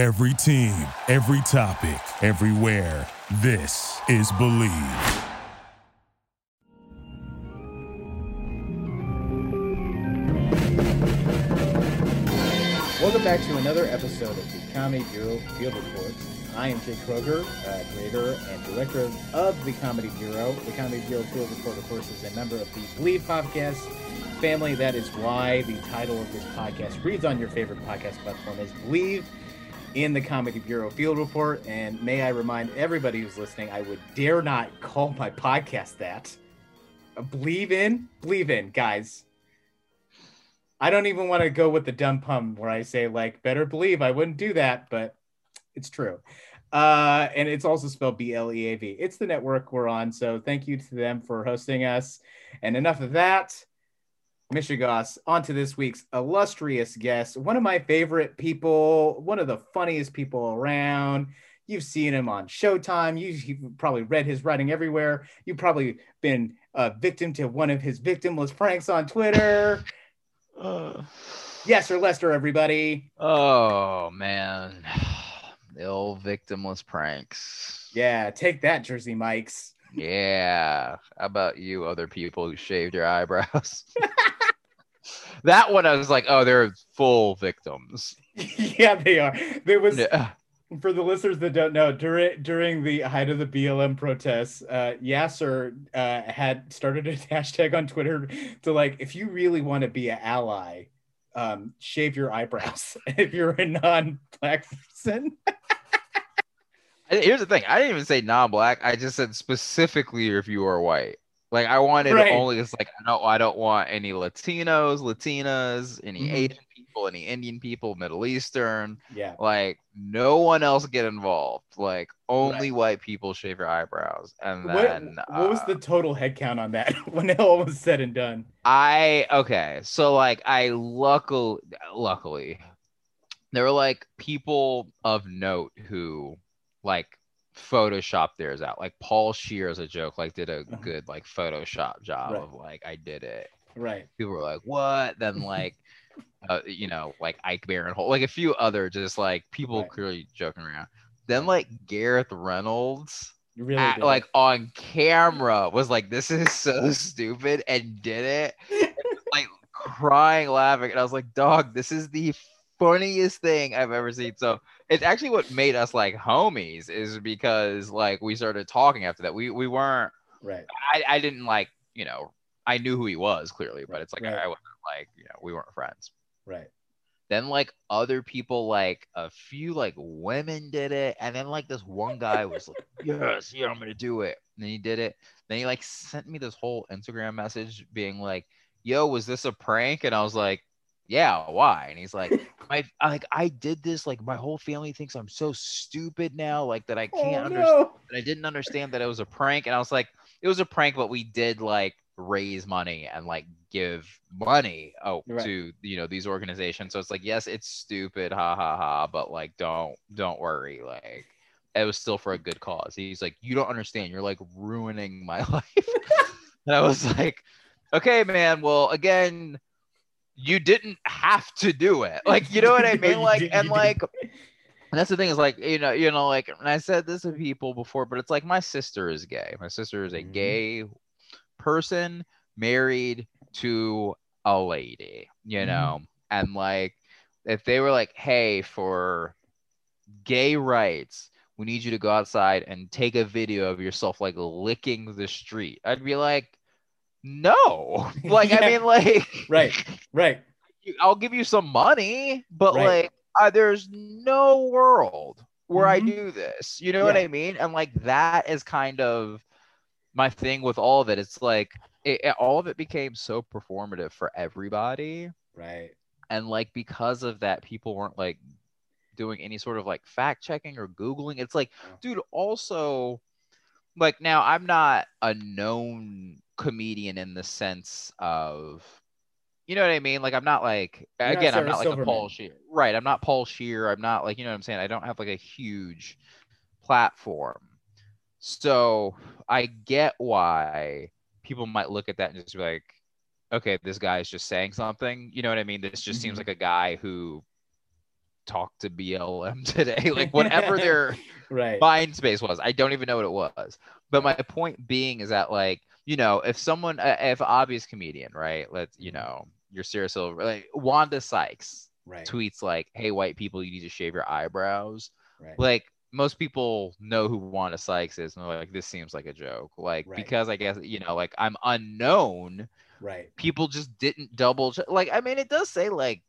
Every team, every topic, everywhere. This is Bleav. Welcome back to another episode of the Comedy Bureau Field Reports. I am Jake Kroger, uh, creator and director of the Comedy Bureau. The Comedy Bureau Field Report, of course, is a member of the Bleav podcast family. That is why the title of this podcast reads on your favorite podcast platform is Bleav in the Comedy Bureau Field Report. And may I remind everybody who's listening, I would dare not call my podcast that. Uh, Believe in, believe in, guys. I don't even want to go with the dumb pun where I say like better believe I wouldn't do that, but it's true. Uh, and it's also spelled B L E A V. It's the network we're on, so thank you to them for hosting us. And enough of that. Michigas, on to this week's illustrious guest, one of my favorite people, one of the funniest people around. You've seen him on Showtime. You, you've probably read his writing everywhere. You've probably been a victim to one of his victimless pranks on Twitter. Uh, Yassir Lester, everybody. oh man, the old victimless pranks. Yeah, take that, Jersey Mikes. Yeah. How about you, other people who shaved your eyebrows? that one, I was like, oh, they're full victims. yeah, they are. There was Yeah. for the listeners that don't know during during the height of the BLM protests, uh, Yassir uh, had started a hashtag on Twitter to like, if you really want to be an ally, um, shave your eyebrows. if you're a non-black person, Here's the thing. I didn't even say non-black. I just said specifically if you are white. Like I wanted Right. only it's like I don't I don't want any Latinos, Latinas, any Mhm. Asian people, any Indian people, Middle Eastern. yeah, Like no one else get involved. Like only Right. white people shave your eyebrows. And what, then what was uh, the total head count on that when it all was said and done? I okay, so like I luckily luckily there were like people of note who like photoshopped theirs out. Like Paul Scheer as a joke, like did a Uh-huh. good like Photoshop job Right. of like I did it. Right. People were like, what? Then like uh, you know, like Ike Barinholtz, like a few other just like people Right. clearly joking around. Then like Gareth Reynolds really at- like on camera was like this is so stupid and did it like crying laughing and i was like dog this is the funniest thing i've ever seen so it's actually what made us like homies is because like we started talking after that we we weren't right. i, I didn't like you know i knew who he was clearly but it's like Right. I, I wasn't like you know we weren't friends Right. then like other people like a few like women did it and then like this one guy was like yes yeah i'm gonna do it and then he did it then he like sent me this whole instagram message being like yo was this a prank and i was like yeah why and he's like my like i did this like my whole family thinks i'm so stupid now like that i oh, can't oh, understand no. that I didn't understand that it was a prank. And I was like, it was a prank, but we did like raise money and like give money oh Right. to you know these organizations. So it's like, yes, it's stupid, ha ha ha, but like don't don't worry. Like it was still for a good cause. He's like, you don't understand, you're like ruining my life. and I was like, okay, man, well, again, you didn't have to do it. Like, you know what I mean? Like, and like and that's the thing is like you know you know like and I said this to people before, but it's like my sister is gay. My sister is a Mhm. gay person married to a lady, you Mhm. know, and like if they were like, hey, for gay rights, we need you to go outside and take a video of yourself like licking the street. I'd be like, no, like I mean, like Right. Right. I'll give you some money, but Right. like, uh, there's no world where I Mhm. do this. You know what I mean? And like, that is kind of my thing with all of it. It's like, it, it- all of it became so performative for everybody. Right. And like, because of that, people weren't like doing any sort of like fact checking or Googling. It's like, Yeah. dude, also, like, now I'm not a known comedian in the sense of, you know what I mean? Like, I'm not like, You're not again, I'm not like a Paul Scheer. Right. I'm not Paul Scheer. I'm not like, you know what I'm saying? I don't have like a huge platform. So I get why people might look at that and just be like, okay, this guy's just saying something. You know what I mean? This just seems Mhm. like a guy who talk to BLM today. like whatever their right. mind space was. I don't even know what it was. But my point being is that like, you know, if someone uh, if obvious comedian, right? Let's, you know, your Sarah Silver, like Wanda Sykes right. tweets like, "Hey white people, you need to shave your eyebrows." right. Like most people know who Wanda Sykes is and they're like this seems like a joke. Like Right. because I guess, you know, like I'm unknown, right. people just didn't double check. Like I mean, it does say like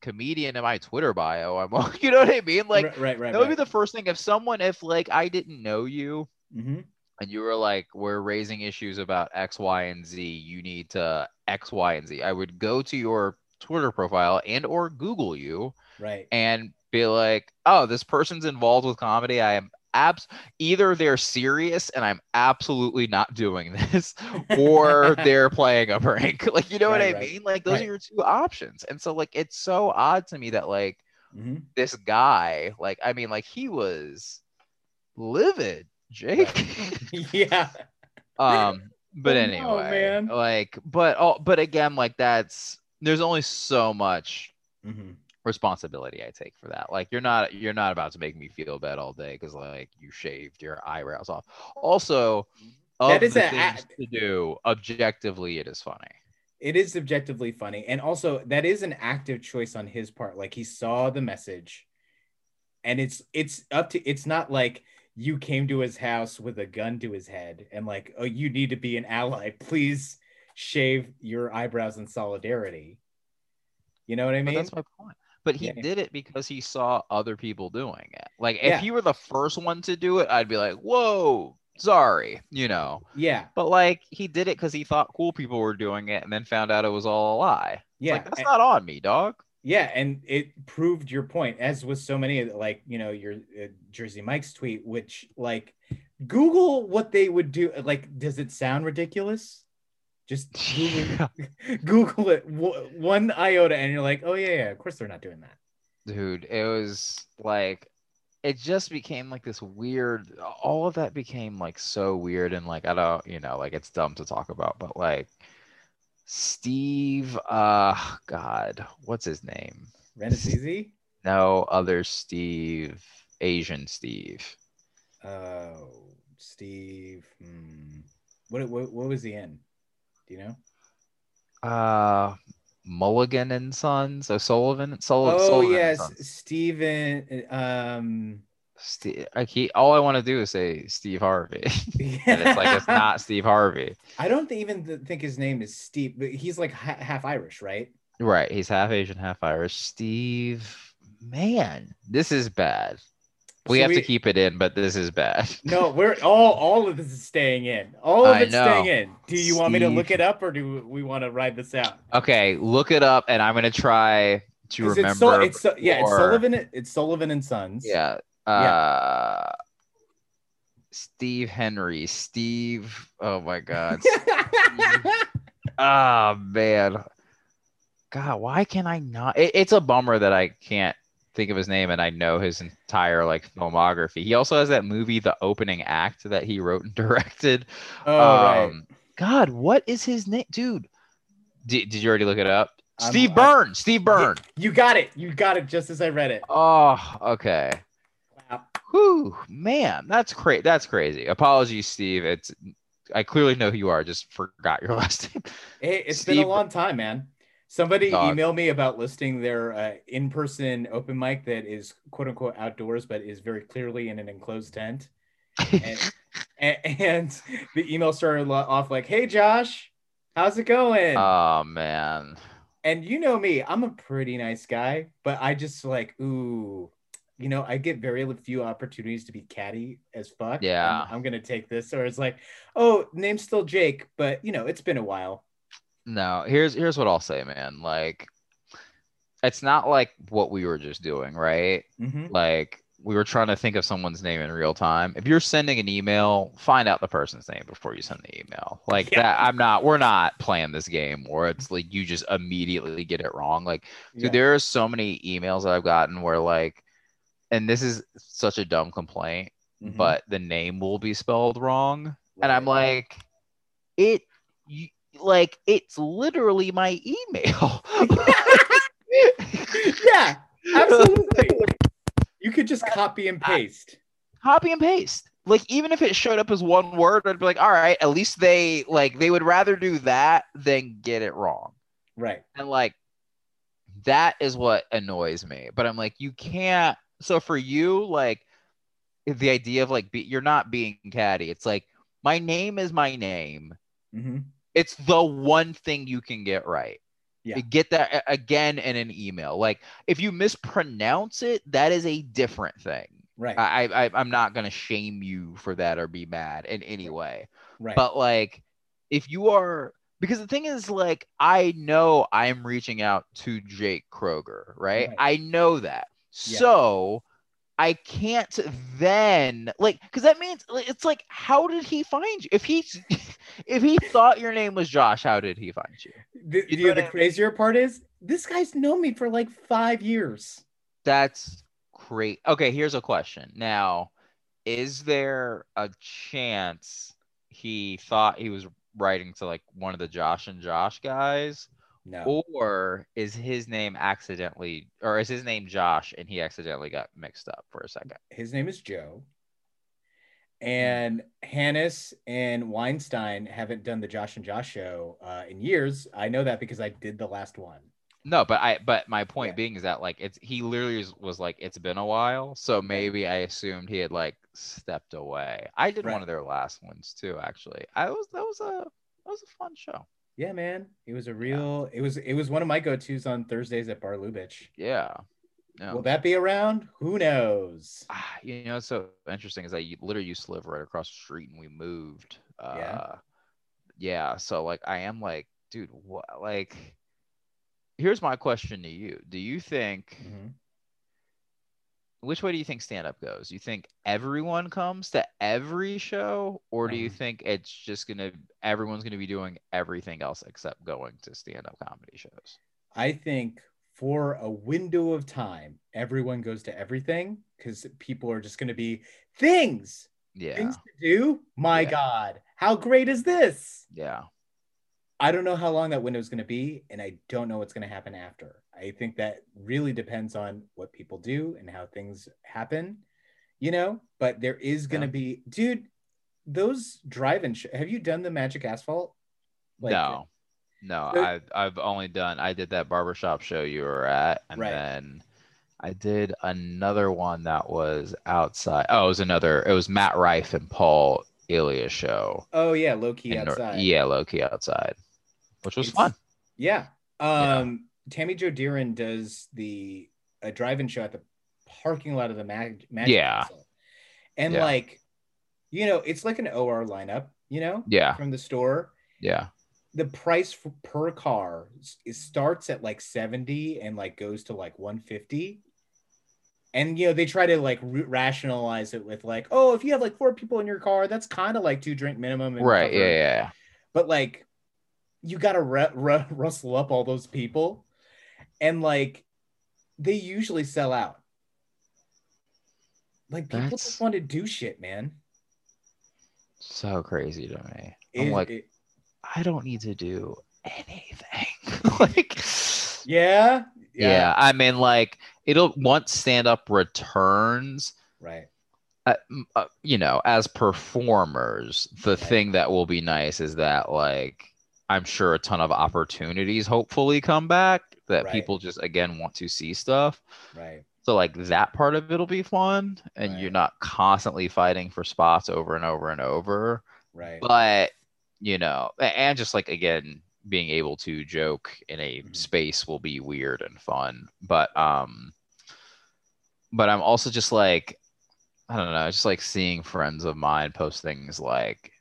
comedian in my Twitter bio. I'm you know what I mean? Like right, right, right. that would be the first thing if someone if like I didn't know you Mhm. and you were like we're raising issues about X, Y, and Z, you need to X, Y, and Z. I would go to your Twitter profile and or Google you right. and be like, oh, this person's involved with comedy. I am abs either they're serious and I'm absolutely not doing this, or they're playing a prank. Like, you know what I right. mean? Like, those Right. are your two options. And so, like, it's so odd to me that like Mhm. this guy, like, I mean, like he was livid, Jake. yeah. um, but Oh, anyway, man. like, but oh, but again, like that's there's only so much Mhm. Responsibility I take for that. Like you're not you're not about to make me feel bad all day because like you shaved your eyebrows off. Also, That is a- things to do, objectively, it is funny. It is objectively funny, and also that is an active choice on his part. Like he saw the message, and it's it's up to. It's not like you came to his house with a gun to his head and like, oh, you need to be an ally. Please shave your eyebrows in solidarity. You know what I But mean? that's my point. But he Yeah. did it because he saw other people doing it. Like if Yeah. he were the first one to do it, I'd be like, whoa, sorry, you know. yeah, But like he did it because he thought cool people were doing it and then found out it was all a lie. Yeah. like that's and- not on me, dog. Yeah, and it proved your point, as with so many, like you know, your uh, Jersey Mike's tweet, which like Google what they would do. Like, does it sound ridiculous? Just Google, Google it w- one iota, and you're like, oh yeah, yeah, of course they're not doing that. dude it was like it just became like this weird all of that became like so weird and like i don't you know like it's dumb to talk about but like steve uh god what's his name Renaissance? no other steve asian steve Oh, Steve. Hmm. What, what what was he in? Do you know? uh mulligan and sons o'sullivan Sul- Oh Sullivan and yes, Sons. Steven. Um. Steve, I keep, all i want to do is say steve harvey Yeah. and it's like it's not steve harvey I don't even think his name is Steve, but he's like ha- half Irish, right? Right. He's half Asian, half Irish. Steve, man, this is bad. We have to keep it in, but this is bad. No, we're all all of this is staying in. All of I it's staying in. Do you want me to look it up, or do we want to ride this out? Okay, look it up, and I'm gonna try to remember. It's, it's yeah, it's or- Sullivan. It's Sullivan and Sons. Yeah. Uh, Steve Henry. Steve. Oh my God. oh man. God, why can I not? It, it's a bummer that I can't think of his name and I know his entire like filmography. He also has that movie, The Opening Act, that he wrote and directed. oh right. Um, God, what is his name, dude? Did, did you already look it up? I'm- Steve I- Byrne. Steve Byrne. You got it. You got it just as I read it. Oh, okay. Wow. Whew, man, that's crazy. That's crazy. Apologies, Steve. It's I clearly know who you are. Just forgot your last name. Hey, it's been a long time, man. Somebody Dog. emailed me about listing their uh, in-person open mic that is quote unquote outdoors, but is very clearly in an enclosed tent. And, and the email started off like, "Hey, Josh, how's it going?" oh man. and you know me, I'm a pretty nice guy, but I just like, ooh, you know, I get very few opportunities to be catty as fuck. Yeah. I'm gonna take this, or it's like, oh, name's still Jake, but you know, it's been a while. No, here's here's what I'll say, man. Like it's not like what we were just doing, right? Mhm. Like we were trying to think of someone's name in real time. If you're sending an email, find out the person's name before you send the email. Like Yeah. that I'm not we're not playing this game where it's like you just immediately get it wrong. Like Dude, there are so many emails that I've gotten where like, and this is such a dumb complaint, Mhm. but the name will be spelled wrong, and I'm like, it, you, like it's literally my email. yeah, absolutely. You could just copy and paste. copy and paste. Like even if it showed up as one word, I'd be like, all right, at least they like they would rather do that than get it wrong. Right. And like that is what annoys me. But I'm like, you can't. So for you, like the idea of like be, you're not being catty. It's like my name is my name. hmm It's the one thing you can get right. Yeah. Get that again in an email. Like if you mispronounce it, that is a different thing. Right. I, I I'm not gonna shame you for that or be mad in any way. right. But like, if you are, because the thing is, like, I know I'm reaching out to Jake Kroger, right? Right. I know that. Yeah. So I can't then, like, because that means it's like, how did he find you? If he, if he thought your name was Josh, how did he find you? the, you know the mean? crazier part is this guy's known me for like five years. That's great. Okay, here's a question. Now, is there a chance he thought he was writing to like one of the Josh and Josh guys? No. Or is his name accidentally, or is his name Josh and he accidentally got mixed up for a second? His name is Joe. And Hannes and Weinstein haven't done the Josh and Josh show uh, in years. I know that because I did the last one. No, but I, but my point Yeah. being is that like it's he literally was, was like it's been a while, so maybe I assumed he had like stepped away. I did Right. one of their last ones too, actually. I was that was a that was a fun show. Yeah, man. It was a real. It was. It was one of my go-tos on Thursdays at Bar Lubitsch. Yeah. No. Will that be around? Who knows? Ah, you know, what's so interesting is I literally used to live right across the street and we moved. Uh, Yeah? yeah. So like, I am like, dude, what? Like, here's my question to you: Do you think Mhm. Which way do you think stand up goes? You think everyone comes to every show, or do you Mhm. think it's just gonna everyone's gonna be doing everything else except going to stand up comedy shows? I think for a window of time, everyone goes to everything because people are just to be things, Yeah. things to do. My Yeah. God, how great is this? Yeah. I don't know how long that window is going to be, and I don't know what's going to happen after. I think that really depends on what people do and how things happen, you know. But there is going to Yeah. be, dude. Those drive-in. Sh- have you done the Magic Asphalt? Like, no. No, So- I've I've only done I did that barbershop show you were at, and Right. then I did another one that was outside. Oh, it was another. It was Matt Rife and Paul Ilya show. Oh yeah, low key in Nor- outside. yeah, low key outside, which was It's- fun. Yeah. Yeah. Um, Tammy Jo Deeren does the a drive-in show at the parking lot of the Mag- Magic Yeah. Castle. And Yeah. like, you know, it's like an OR lineup, you know, Yeah, from the store. yeah, The price for, per car s- it starts at like 70 and like goes to like 150. And you know, they try to like r- rationalize it with like, oh, if you have like four people in your car, that's kind of like two drink minimum. right. cover- Yeah, yeah, but like you gotta ru- ru- rustle up all those people and like they usually sell out like people That's- just want to do shit man so crazy to me. It- I'm like, it- I don't need to do anything. like, yeah, yeah. I mean, like, it'll once stand up returns. right uh, uh, you know, as performers, the Right. thing that will be nice is that, like, I'm sure a ton of opportunities hopefully come back that Right. people just again want to see stuff. right So, like, that part of it'll be fun, and Right. you're not constantly fighting for spots over and over and over. right But, you know, and just like, again, being able to joke in a Mhm. space will be weird and fun. But, um, but I'm also just like, I don't know, just like seeing friends of mine post things like,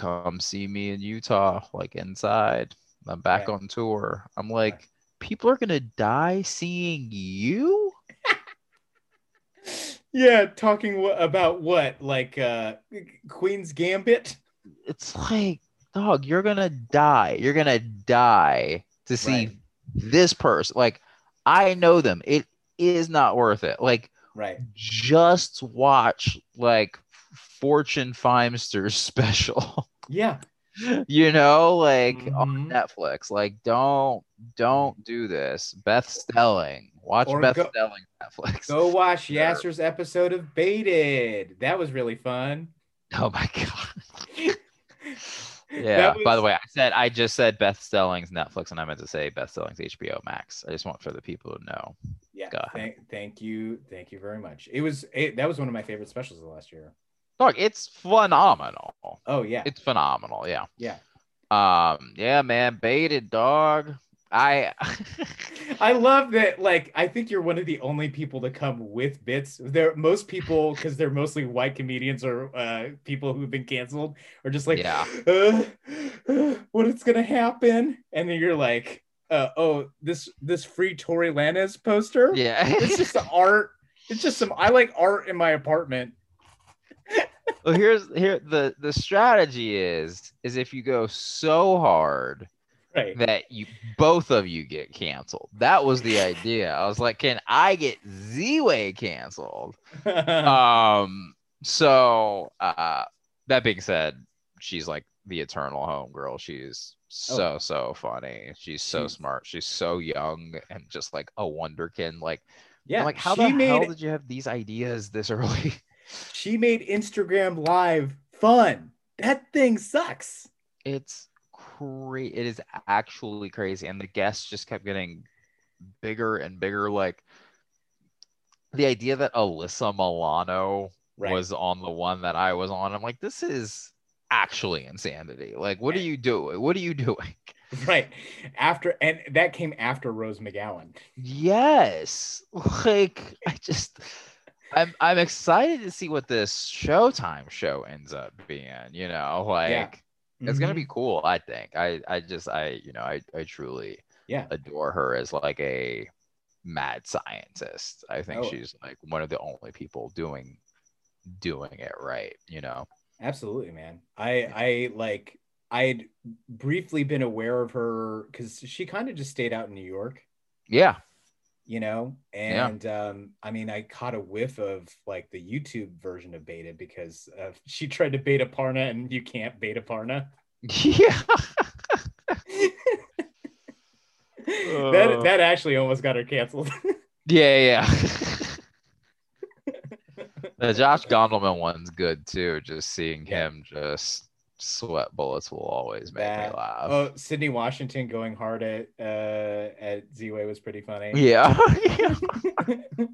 come see me in Utah, like inside. I'm back Right. on tour. I'm like, people are gonna die seeing you? yeah talking w- about what like uh queen's gambit It's like, dog, you're gonna die. You're gonna die to see Right. this person. Like, I know them. It is not worth it. Like, right just watch like Fortune Feimster's special. Yeah you know, like on Mhm. Netflix. Like, don't don't do this. Beth Stelling. Watch Or Beth go- Stelling Netflix. Go watch Sure. Yassir's episode of Baited. That was really fun. Oh my god. Yeah. By the way, I said I just said Beth Stelling's Netflix, and I meant to say Beth Stelling's HBO Max. I just want for the people to know. Yeah. Thank, thank you. Thank you very much. It was it, that was one of my favorite specials of last year. Dog, it's phenomenal. Oh yeah. It's phenomenal. Yeah. yeah. Um. Yeah, man. Baited dog. I. I love that. Like, I think you're one of the only people to come with bits. There, most people, because they're mostly white comedians or uh, people who've been canceled, are just like, Yeah. uh, uh, what is gonna happen? And then you're like, uh, oh, this this free Tory Lanez poster. yeah. It's just the art. It's just some. I like art in my apartment. Well, here's here the the strategy is is if you go so hard Right. that you both of you get canceled. That was the idea. I was like, can I get Ziwe canceled? um so uh that being said she's like the eternal homegirl she's so so funny she's so Oh. Smart she's so young and just like a wonderkin like yeah. I'm like how the made hell did you have these ideas this early she made Instagram Live fun. That thing sucks. it's crazy it is actually crazy and the guests just kept getting bigger and bigger like the idea that alyssa milano Right. was on the one that i was on i'm like this is actually insanity like what are you doing what are you doing Right. After and that came after Rose McGowan. yes like i just i'm i'm excited to see what this showtime show ends up being you know like it's gonna Mhm. be cool i think i i just i you know i i truly Yeah. adore her as like a mad scientist i think Oh. she's like one of the only people doing doing it right you know Absolutely, man. I I like I'd briefly been aware of her because she kind of just stayed out in New York, yeah you know. Yeah. And um, I mean, I caught a whiff of like the YouTube version of Beta because uh, she tried to beta Parna, and you can't beta Parna. yeah that Uh. that actually almost got her canceled. yeah yeah the josh gondelman one's good too just seeing Yeah. him just sweat bullets will always make That- me laugh oh, Sydney Washington going hard at uh, at Ziwe was pretty funny. yeah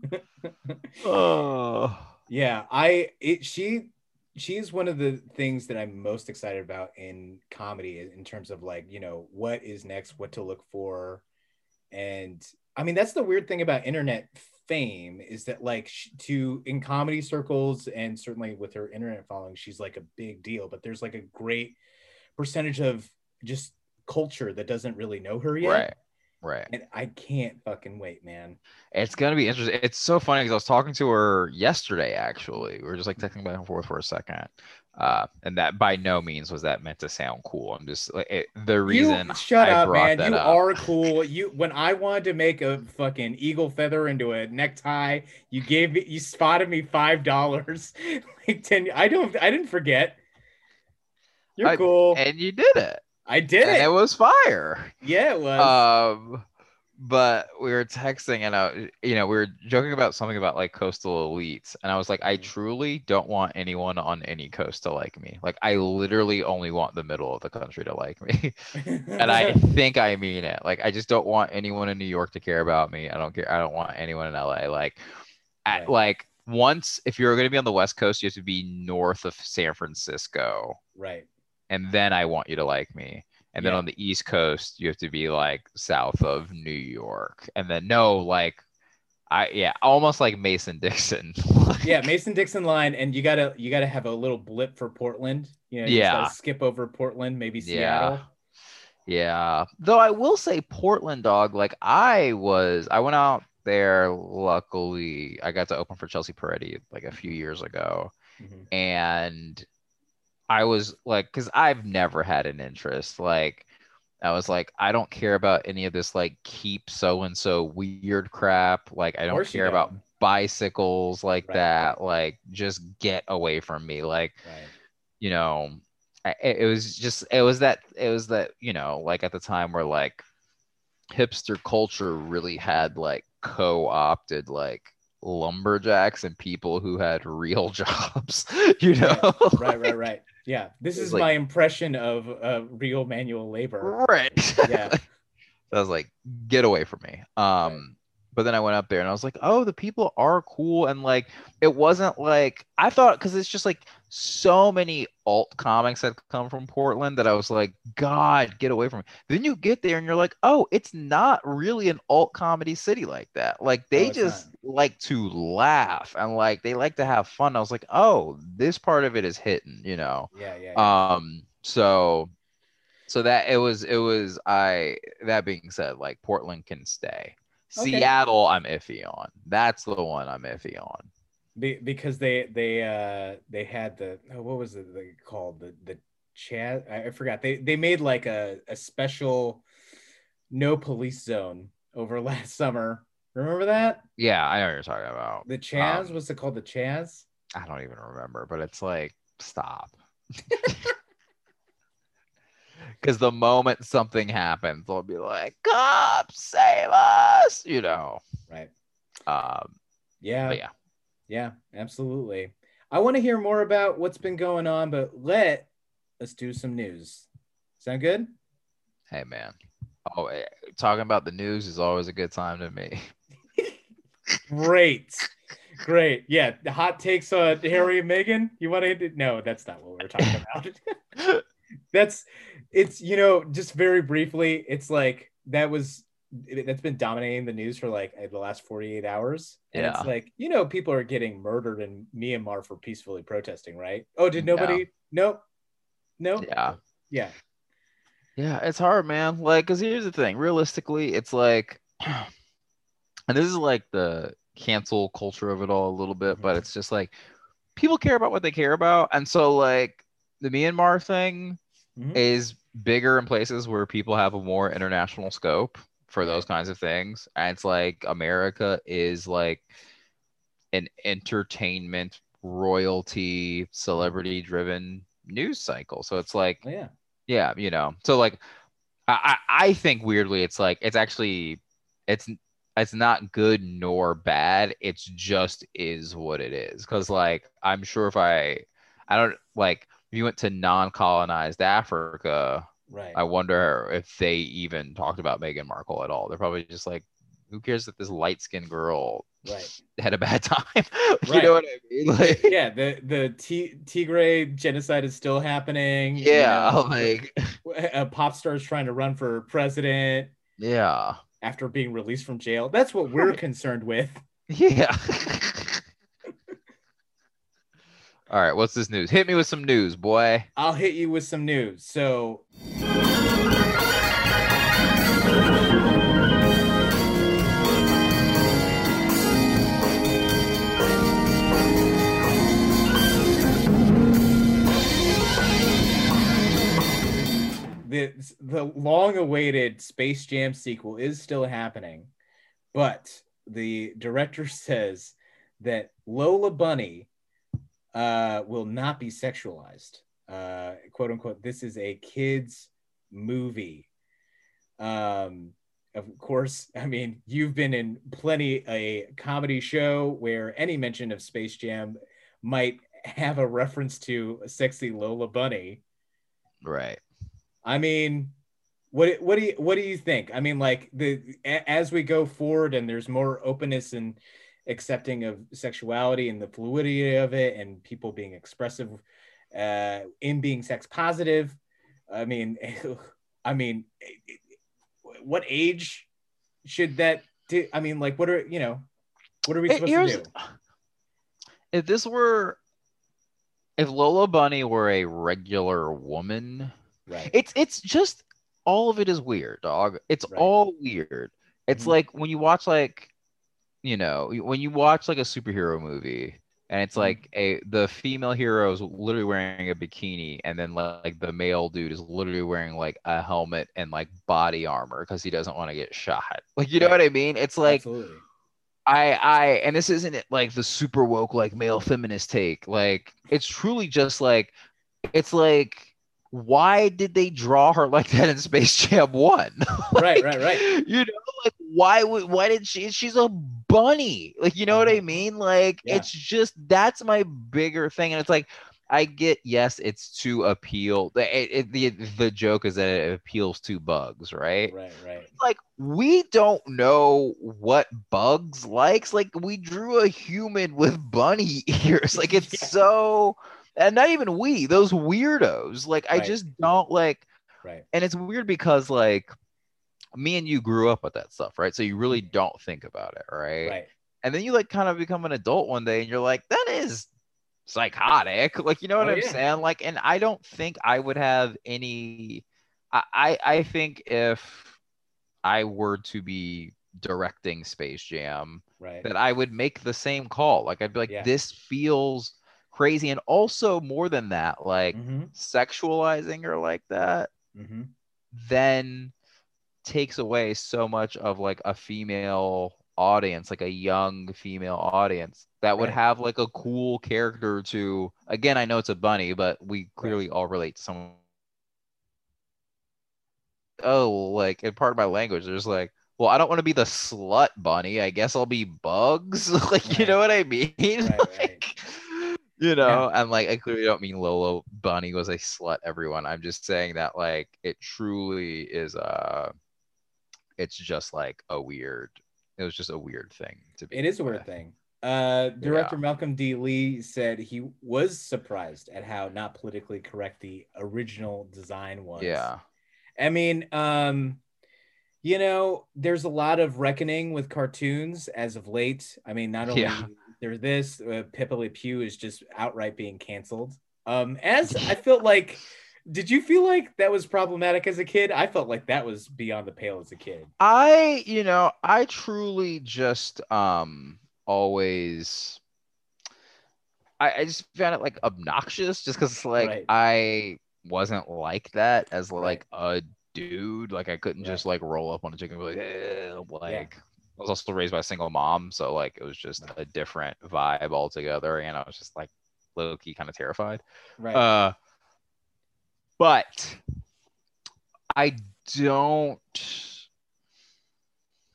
oh Yeah, I it she she is one of the things that I'm most excited about in comedy in terms of like, you know, what is next, what to look for. And I mean, that's the weird thing about internet fame is that like sh- to in comedy circles and certainly with her internet following, she's like a big deal, but there's like a great percentage of just culture that doesn't really know her yet. right right And I can't fucking wait, man. It's gonna be interesting. It's so funny because I was talking to her yesterday. Actually, we were just like texting back and forth for a second, uh, and that by no means was that meant to sound cool. I'm just like it, the reason. you shut I up, man. You up- are cool. You when I wanted to make a fucking eagle feather into a necktie, you gave me you spotted me five dollars. like ten. I don't. I didn't forget. You're I- cool. and you did it, I did and it. it was fire. yeah, it was. Um, but we were texting, and I, you know, we were joking about something about like coastal elites, and I was like, I Mhm. truly don't want anyone on any coast to like me. Like, I literally only want the middle of the country to like me. and I think I mean it. Like I just don't want anyone in New York to care about me. I don't care. I don't want anyone in LA. Like, at, Right. like once if you're going to be on the West Coast, you have to be north of San Francisco, right. and then I want you to like me. And then Yeah. on the East Coast, you have to be like south of New York, and then no, like. I yeah, almost like Mason Dixon. Yeah, Mason Dixon line, and you gotta you gotta have a little blip for Portland. You know, you Yeah. skip over Portland, maybe Seattle. Yeah. Though I will say Portland dog, like I was I went out there luckily. I got to open for Chelsea Peretti like a few years ago. Mhm. And I was like, because I've never had an interest. Like I was like, I don't care about any of this like keep so and so weird crap. Like I don't care about don't. bicycles like Right. that. Like just get away from me. Like Right. you know, I- it, it was just it was that it was that you know like at the time where like hipster culture really had like co-opted like lumberjacks and people who had real jobs you know right, right, right. Yeah, this is like- my impression of uh, real manual labor. right Yeah. I was like, get away from me. Um, but then I went up there and I was like, oh, the people are cool. And like, it wasn't like I thought because it's just like so many alt comics that come from Portland that I was like, God, get away from me. Then you get there and you're like, oh, it's not really an alt comedy city like that. Like they it's just like to laugh and like they like to have fun. I was like, oh, this part of it is hitting, you know Yeah, yeah. yeah. um so so that it was it was i that being said like portland can stay Okay. seattle i'm iffy on that's the one i'm iffy on Be- because they they uh they had the oh, what was it they called the the chat I, forgot they they made like a a special no police zone over last summer. Remember that yeah i know what you're talking about the Chaz Um, what's it called the Chaz? i don't even remember but it's like stop because the moment something happens they'll be like cops save us you know Right. um Yeah. yeah Yeah, absolutely. I want to hear more about what's been going on, but let us do some news. Sound good? hey man oh eh, talking about the news is always a good time to me Great. Great. Yeah. The hot takes on Harry and Meghan. You want to? No, that's not what we're talking about. that's, it's, you know, just very briefly, it's like that was, that's been dominating the news for like the last 48 hours. And Yeah. it's like, you know, people are getting murdered in Myanmar for peacefully protesting, right? Oh, did nobody? Nope. No. yeah Yeah. Yeah, it's hard, man. Like, because here's the thing. Realistically, it's like, and this is like the cancel culture of it all a little bit, but it's just like people care about what they care about. And so, like, the Myanmar thing Mhm. is bigger in places where people have a more international scope for those kinds of things. And it's like America is like an entertainment, royalty, celebrity driven news cycle. So it's like, Oh, yeah. yeah, you know. So like I, I think weirdly it's like it's actually it's it's not good nor bad. It's just is what it is. Cause like I'm sure if I I don't like if you went to non-colonized Africa, Right. I wonder if they even talked about Meghan Markle at all. They're probably just like, who cares that this light-skinned girl right. had a bad time? you Right. know what I mean? Like, yeah. The, the T- Tigray genocide is still happening. you yeah, know. like a pop star is trying to run for president yeah. after being released from jail. That's what we're concerned with. Yeah. All right, what's this news? Hit me with some news, boy. I'll hit you with some news. So, the the long-awaited Space Jam sequel is still happening, but the director says that Lola Bunny uh, will not be sexualized. Uh, quote unquote, this is a kids movie. Um, of course, I mean, you've been in plenty a comedy show where any mention of Space Jam might have a reference to a sexy Lola Bunny. Right. I mean, what what do you what do you think? I mean, like the as we go forward and there's more openness and accepting of sexuality and the fluidity of it and people being expressive uh in being sex positive. I mean, I mean, what age should that do? I mean, like, what are you know, what are we supposed to do? If this were if Lola Bunny were a regular woman, Right. it's it's just all of it is weird, dog. It's Right. all weird. It's Mhm. like when you watch like you know, when you watch like a superhero movie and it's Mhm. like a the female hero is literally wearing a bikini and then like the male dude is literally wearing like a helmet and like body armor because he doesn't want to get shot. Like you know what I mean? It's like Absolutely. I I and this isn't it like the super woke like male feminist take. Like it's truly just like it's like why did they draw her like that in Space Jam One? Right, right, right. You know, like why would why did she? She's a bunny. Like you know what I mm-hmm. mean? Like Yeah. it's just that's my bigger thing, and it's like I get yes, it's to appeal. The it, it- the the joke is that it appeals to bugs, right? Right, right. Like we don't know what bugs likes. Like we drew a human with bunny ears. Like it's Yeah. so, and not even we. Those weirdos. Like I just don't like. Right. And it's weird because like me and you grew up with that stuff, right? So you really don't think about it, right? Mm-hmm. Right. And then you like kind of become an adult one day and you're like, that is psychotic. Like, you know what Oh, I'm yeah. saying? Like, and I don't think I would have any I, I I think if I were to be directing Space Jam, Right. that I would make the same call. Like I'd be like, Yeah. this feels crazy. And also more than that, like Mm-hmm. sexualizing her like that Mm-hmm. then takes away so much of like a female audience, like a young female audience that would Right. have like a cool character to again, I know it's a bunny, but we clearly all relate to someone. Oh, like in part of my language, there's like, well, I don't want to be the slut bunny. I guess I'll be bugs. like, you know what I mean? right. like, you know, and like I clearly don't mean Lolo Bunny was a slut, everyone. I'm just saying that like it truly is uh it's just like a weird it was just a weird thing to be It is a weird with. thing. Uh, director Malcolm D. Lee said he was surprised at how not politically correct the original design was. Yeah. I mean, um, you know, there's a lot of reckoning with cartoons as of late. I mean, not only Yeah. There's this, uh, Pepe Le Pew is just outright being canceled. Um, as I felt like, did you feel like that was problematic as a kid? I felt like that was beyond the pale as a kid. I, you know, I truly just um always I, I just found it like obnoxious just because like Right. I wasn't like that as Right. like a dude. Like I couldn't Right. just like roll up on a chicken and be like, eh, like I was also raised by a single mom, so like it was just a different vibe altogether, and I was just like low key kind of terrified. Right. Uh, but I don't.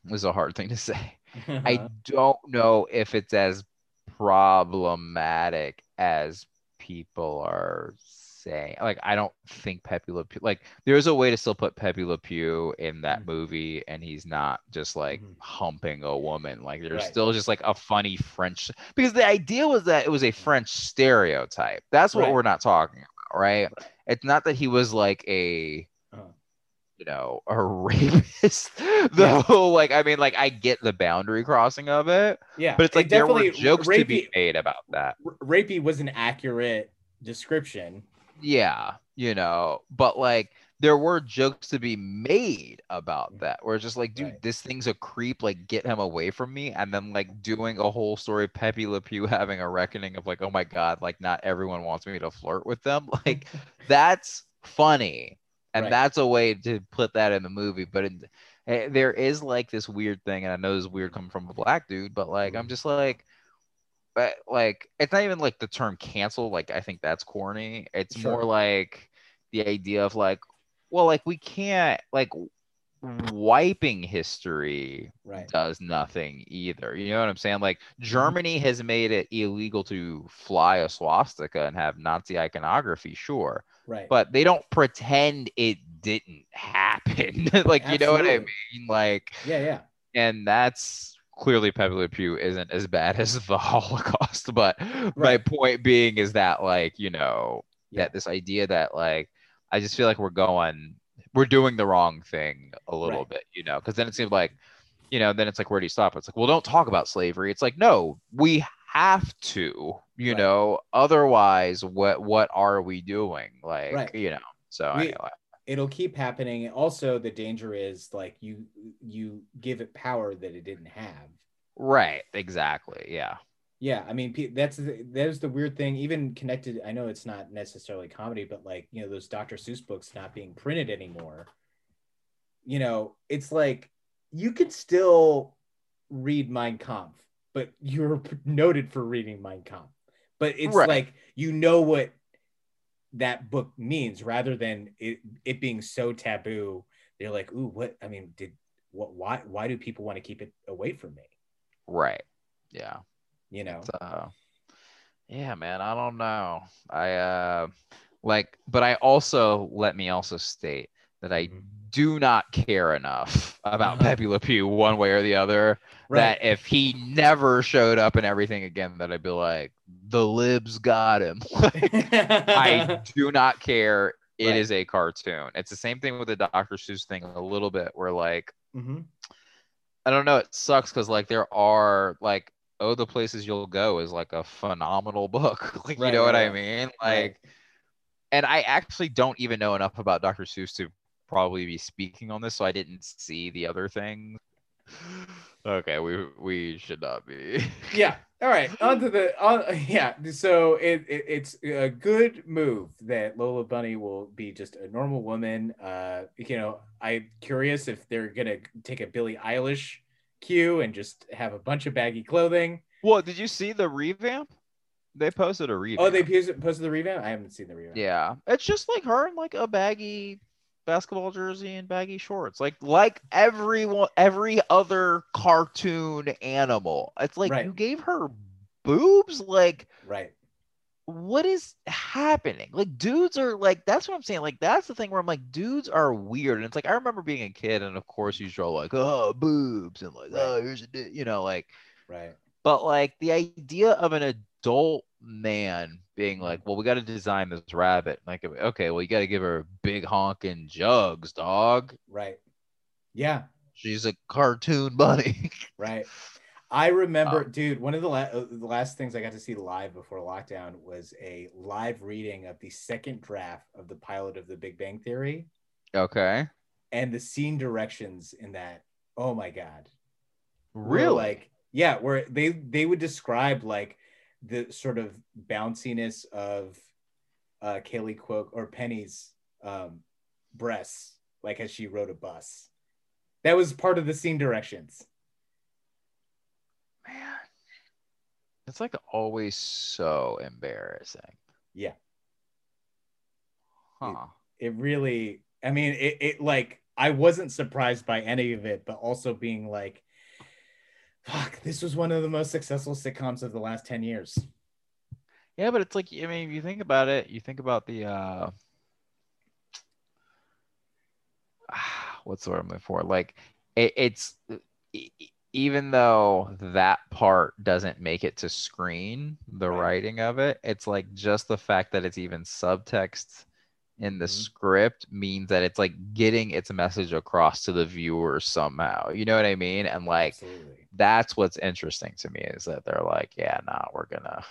This is a hard thing to say. I don't know if it's as problematic as people are saying. Like, I don't think Pepe Le Pew. Like, there's a way to still put Pepe Le Pew in that Mhm. movie, and he's not just like Mhm. humping a woman. Like, there's Right. still just like a funny French. Because the idea was that it was a French stereotype. That's what Right. we're not talking about, right? It's not that he was like a Uh-huh. you know, a rapist. Though, like, I mean, like, I get the boundary crossing of it, yeah, but it's it like there were definitely- jokes to be made about that. Rapey was an accurate description. Yeah, you know, but like, there were jokes to be made about that, where it's just like, dude, Right. this thing's a creep, like, get him away from me. And then, like, doing a whole story, of Pepe Le Pew having a reckoning of, like, oh my God, like, not everyone wants me to flirt with them. Like, that's funny and Right. that's a way to put that in the movie but in, eh, there is like this weird thing and i know it's weird coming from a black dude but like i'm Mhm. just like but like it's not even like the term cancel like i think that's corny it's Sure. more like the idea of like well like we can't like wiping history Right. does nothing either. You know what I'm saying? Like Mm-hmm. Germany has made it illegal to fly a swastika and have Nazi iconography, sure, Right. but they don't pretend it didn't happen. like you know what I mean? Like, yeah, yeah. and that's clearly Pepe Le Pew isn't as bad as the Holocaust. But my point being is that like you know Yeah. that this idea that like I just feel like we're going we're doing the wrong thing a little Right. bit, you know, because then it seems like you know then it's like where do you stop? It's like well don't talk about slavery. It's like no we have to you Right. know otherwise what what are we doing like Right. you know so We- anyway It'll keep happening. Also, the danger is like you you give it power that it didn't have. right exactly yeah Yeah, I mean that's the, that's the weird thing. Even connected, I know it's not necessarily comedy, but like you know those Dr. Seuss books not being printed anymore. You know, it's like you could still read Mein Kampf, but you're noted for reading Mein Kampf. But it's Right. like you know what that book means rather than it, it being so taboo they're like ooh what i mean did what why why do people want to keep it away from me Right. Yeah. you know uh, yeah, man. I don't know. I uh, like, but I also let me also state that I Mhm. Do not care enough about Uh-huh. Pepe Le Pew one way or the other. That if he never showed up in everything again, that I'd be like, the libs got him. I do not care. It is Right. a cartoon. It's the same thing with the Dr. Seuss thing a little bit, where like Mhm. I don't know, it sucks because like there are like Oh the Places You'll Go is like a phenomenal book. like Right, you know right, what I right. mean? Right. Like and I actually don't even know enough about Dr. Seuss to probably be speaking on this, so I didn't see the other things. Okay, we we should not be. yeah all right on to the on, yeah so it, it it's a good move that lola bunny will be just a normal woman uh you know i'm curious if they're gonna take a billie eilish cue and just have a bunch of baggy clothing Well, did you see the revamp? They posted a revamp. oh they posted, posted the revamp i haven't seen the revamp Yeah, it's just like her in like a baggy basketball jersey and baggy shorts, like like everyone, every other cartoon animal. It's like Right. you gave her boobs. Like, right what is happening? Like, dudes are like that's what I'm saying. Like, that's the thing where I'm like, dudes are weird. And it's like I remember being a kid, and of course you draw like, oh, boobs, and like, Right. oh, here's a, di-" you know, like right but like the idea of an adult man being like, well, we got to design this rabbit. Like, okay, well, you got to give her big honking jugs, dog. right yeah She's a cartoon bunny. Right. I remember, Uh, dude, one of the, la- uh, the last things I got to see live before lockdown was a live reading of the second draft of the pilot of The Big Bang Theory okay. and the scene directions in that. Oh my God. were Really? Like, yeah, where they, they would describe like the sort of bounciness of uh, Kaley Cuoco or Penny's um, breasts, like as she rode a bus. That was part of the scene directions. Man. It's like always so embarrassing. Yeah. Huh. it really i mean it, it like i wasn't surprised by any of it but also being like fuck this was one of the most successful sitcoms of the last 10 years Yeah, but it's like I mean, if you think about it, you think about the uh what's the word I'm looking for? Like it, it's even though that part doesn't make it to screen, the Right. writing of it, it's like just the fact that it's even subtext in the Mhm. script means that it's like getting its message across to the viewer somehow. You know what I mean? And like absolutely that's what's interesting to me is that they're like, yeah, nah, we're gonna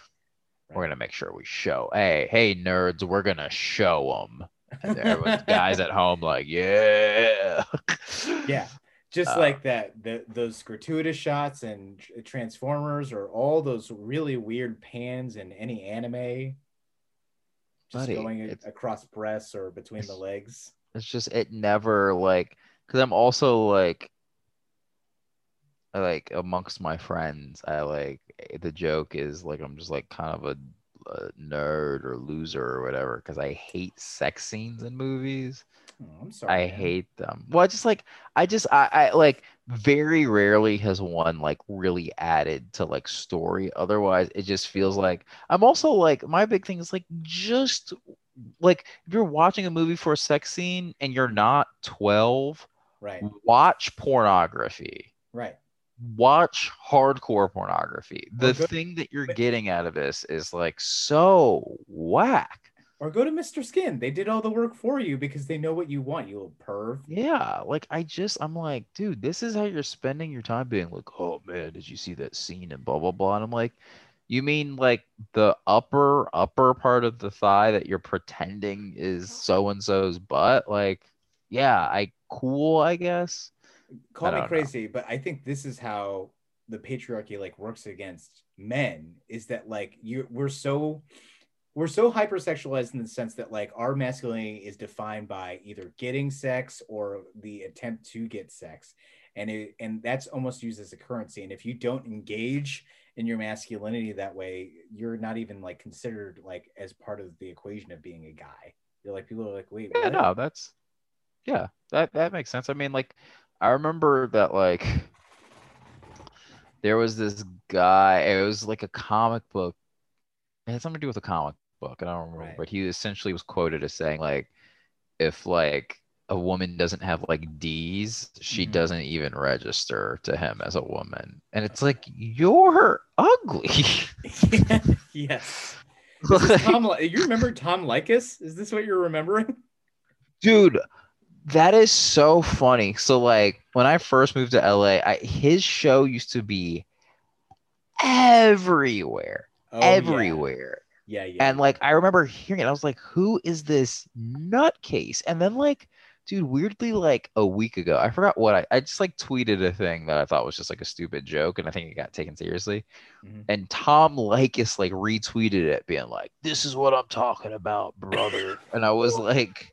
we're gonna make sure we show. Hey, hey, nerds, we're gonna show them. And everyone's guys at home like, yeah, yeah just Uh, like that the those gratuitous shots and transformers or all those really weird pans in any anime just Buddy, going across breasts or between the legs. It's just it never like because I'm also like like amongst my friends, I like the joke is like I'm just like kind of a, a nerd or loser or whatever because I hate sex scenes in movies. Oh, i'm sorry I man. hate them. Well, I just like I just I, I like very rarely has one like really added to like story. Otherwise, it just feels like I'm also like my big thing is like just like if you're watching a movie for a sex scene and you're not 12, right watch pornography. right Watch hardcore pornography. The thing that you're getting out of this is like so whack. or go to Mr. Skin. They did all the work for you because they know what you want, you little perv. Yeah, like I just I'm like, dude, this is how you're spending your time being like, oh man, did you see that scene and blah blah blah? And I'm like, you mean like the upper upper part of the thigh that you're pretending is so and so's butt? Like, yeah, I cool, I guess. Call me don't know. crazy, but I think this is how the patriarchy like works against men is that like you we're so we're so hypersexualized in the sense that like our masculinity is defined by either getting sex or the attempt to get sex and it and that's almost used as a currency and if you don't engage in your masculinity that way, you're not even like considered like as part of the equation of being a guy. You're like people are like, wait, Yeah, what? no, that's yeah, that that makes sense. I mean, like, I remember that like there was this guy. It was like a comic book. It had something to do with a comic book. I don't remember, Right. but he essentially was quoted as saying like, if like a woman doesn't have like D's, she Mhm. doesn't even register to him as a woman. And it's like you're ugly. yes. Is Tom, you remember Tom Leykis? Is this what you're remembering? dude that is so funny. So like when i first moved to la I, his show used to be everywhere. Oh, everywhere. Yeah, yeah. and like i remember hearing it. I was like who is this nutcase? And then like dude weirdly like a week ago i forgot what i i just like tweeted a thing that i thought was just like a stupid joke and i think it got taken seriously. Mhm. and tom Leykis like retweeted it being like this is what i'm talking about brother. And i was like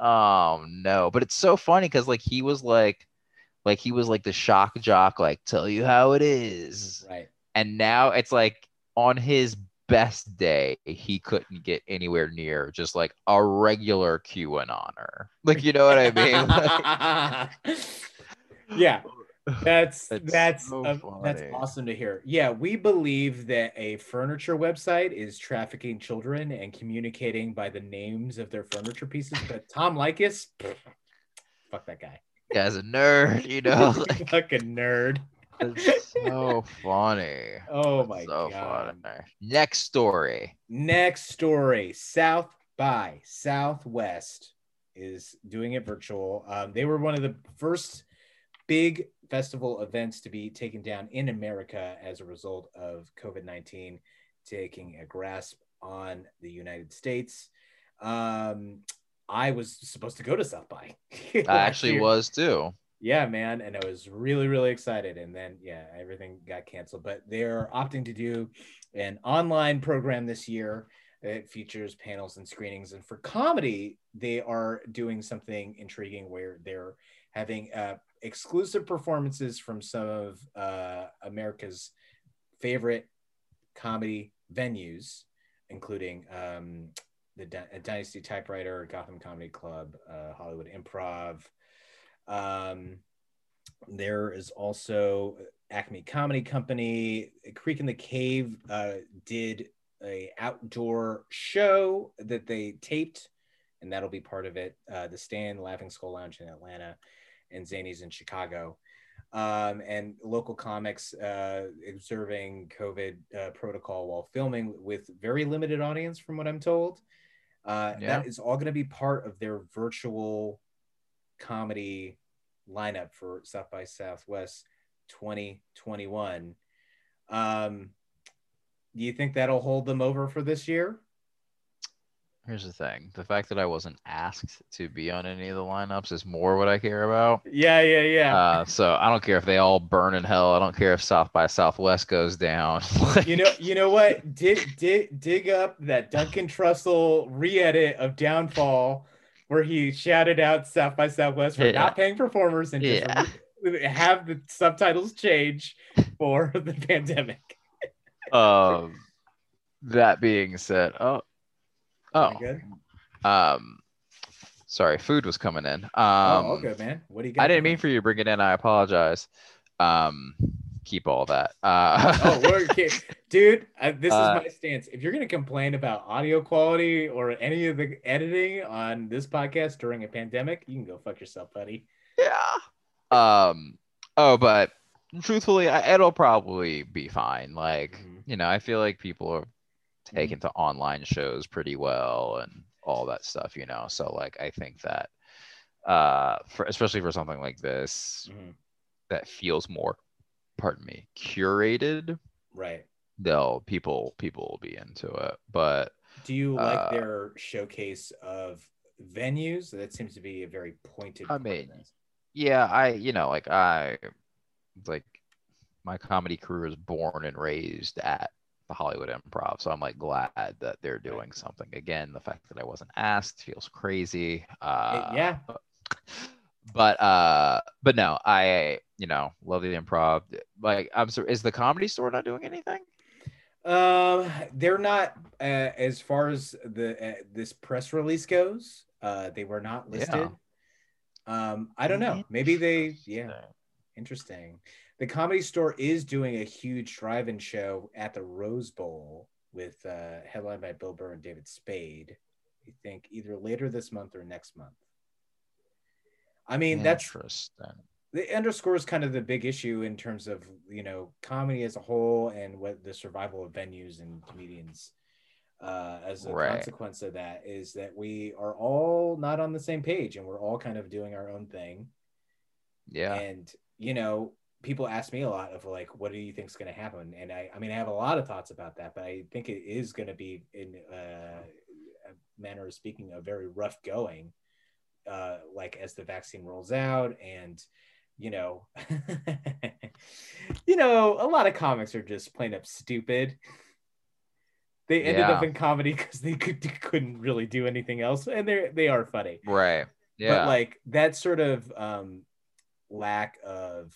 oh no but it's so funny because like he was like like he was like the shock jock like tell you how it is right. and now it's like on his best day he couldn't get anywhere near just like a regular QAnoner. Like you know what I mean? yeah. That's It's that's so uh, that's awesome to hear. Yeah, we believe that a furniture website is trafficking children and communicating by the names of their furniture pieces. But Tom Leykis, fuck that guy. Guy's a nerd, you know. Like, Fucking nerd. it's so funny. Oh my so god. funny. Next story. Next story South by Southwest is doing it virtual. Um, they were one of the first big festival events to be taken down in America as a result of COVID 19 taking a grasp on the United States. Um, I was supposed to go to South by. I actually was too. Yeah, man. And I was really, really excited. And then, yeah, everything got canceled. But they're opting to do an online program this year. It features panels and screenings. And for comedy, they are doing something intriguing where they're having uh, exclusive performances from some of uh, America's favorite comedy venues, including um, the Dy- Dynasty Typewriter, Gotham Comedy Club, uh, Hollywood Improv. Um, there is also Acme Comedy Company. Creek and the Cave uh, did a outdoor show that they taped, and that'll be part of it. Uh, the Stand, Laughing Skull Lounge in Atlanta, and Zanies in Chicago. Um, and local comics uh, observing COVID uh, protocol while filming with very limited audience, from what I'm told. Uh, Yeah. That is all going to be part of their virtual comedy lineup for South by Southwest 2021. Um, do you think that'll hold them over for this year? Here's the thing: the fact that I wasn't asked to be on any of the lineups is more what I care about. Yeah, yeah, yeah. Uh, so I don't care if they all burn in hell. I don't care if South by Southwest goes down. you know, you know what? Dig, dig, dig up that Duncan Trussell re-edit of Downfall, where he shouted out South by Southwest for Yeah. not paying performers and just Yeah. have the subtitles change for the pandemic. um, that being said, oh, oh, good. um, sorry, food was coming in. Um, oh, okay, man. What do you got? I didn't mean for you to bring it in. I apologize. Um, keep all that. Uh, oh, dude. Uh, this Uh, is my stance. If you're gonna complain about audio quality or any of the editing on this podcast during a pandemic, you can go fuck yourself, buddy. yeah. Um. Oh, but truthfully, I, it'll probably be fine. Like, Mhm. you know, I feel like people are taken to online shows pretty well and all that stuff. You know, so like, I think that, uh, for especially for something like this Mhm. that feels more, pardon me, curated, Right. they'll people people will be into it. But Do you like Uh, their showcase of venues? That seems to be a very pointed. I mean, yeah i you know like i like my comedy career is born and raised at the hollywood improv so i'm like glad that they're doing something again the fact that i wasn't asked feels crazy uh yeah. but, but uh, but no, I you know love the improv. Like I'm sorry, is the comedy store not doing anything? Um, they're not uh, as far as the uh, this press release goes. Uh, they were not listed. Um, I don't know. Maybe they. Yeah, interesting. The comedy store is doing a huge drive-in show at the Rose Bowl with uh, headlined by Bill Burr and David Spade. I think either later this month or next month. I mean, that's the underscores kind of the big issue in terms of you know comedy as a whole and what the survival of venues and comedians uh, as a Right. consequence of that is that we are all not on the same page and we're all kind of doing our own thing Yeah. and you know people ask me a lot of like what do you think is going to happen and I, I mean i have a lot of thoughts about that but i think it is going to be in uh, a manner of speaking a very rough going uh, like as the vaccine rolls out and you know you know a lot of comics are just plain up stupid they ended up in comedy because they could, couldn't really do anything else and they they are funny Right. Yeah. but like that sort of um lack of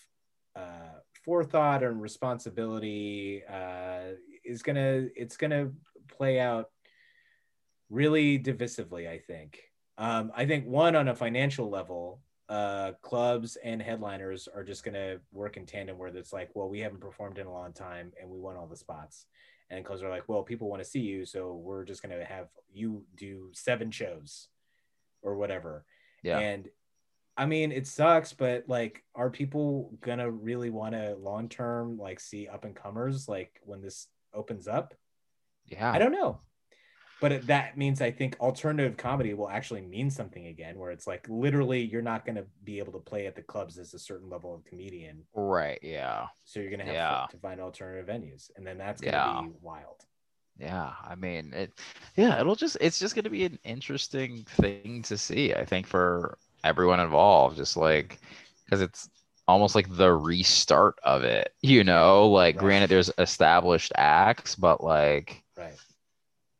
uh forethought and responsibility uh is gonna it's gonna play out really divisively i think. Um i think one on a financial level uh clubs and headliners are just gonna work in tandem where it's like well we haven't performed in a long time and we want all the spots. And clubs are like well people want to see you so we're just gonna have you do seven shows or whatever. Yeah. and I mean, it sucks, but like, are people gonna really want to long term like see up and comers like when this opens up? yeah. I don't know. But it, that means I think alternative comedy will actually mean something again, where it's like literally you're not gonna be able to play at the clubs as a certain level of comedian, Right. Yeah. so you're gonna have Yeah. to find alternative venues, and then that's gonna Yeah. be wild. Yeah, I mean it yeah, it'll just it's just going to be an interesting thing to see, I think for everyone involved just like cuz it's almost like the restart of it, you know, like Right. granted there's established acts, but like Right.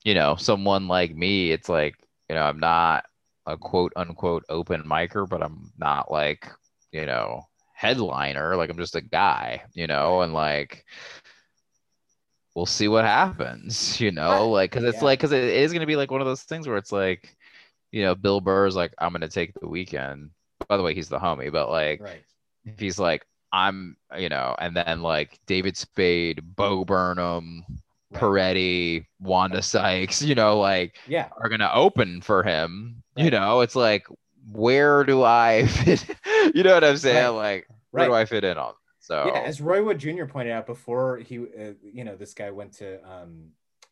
you know, someone like me, it's like, you know, I'm not a quote unquote open micer, but I'm not like, you know, headliner. Like I'm just a guy, you know, and like we'll see what happens, you know, like because it's Yeah. like because it is gonna be like one of those things where it's like, you know, Bill Burr's like, I'm gonna take the weekend. By the way, he's the homie, but like Right. if he's like, I'm, you know, and then like David Spade, Bo Burnham, Right. Peretti, Wanda Sykes, you know, like Yeah. are gonna open for him. You know, it's like, where do I fit? you know what I'm saying? Right. Like, where Right. do I fit in on? So Yeah, as Roy Wood Jr. pointed out before he, uh, you know, this guy went to um,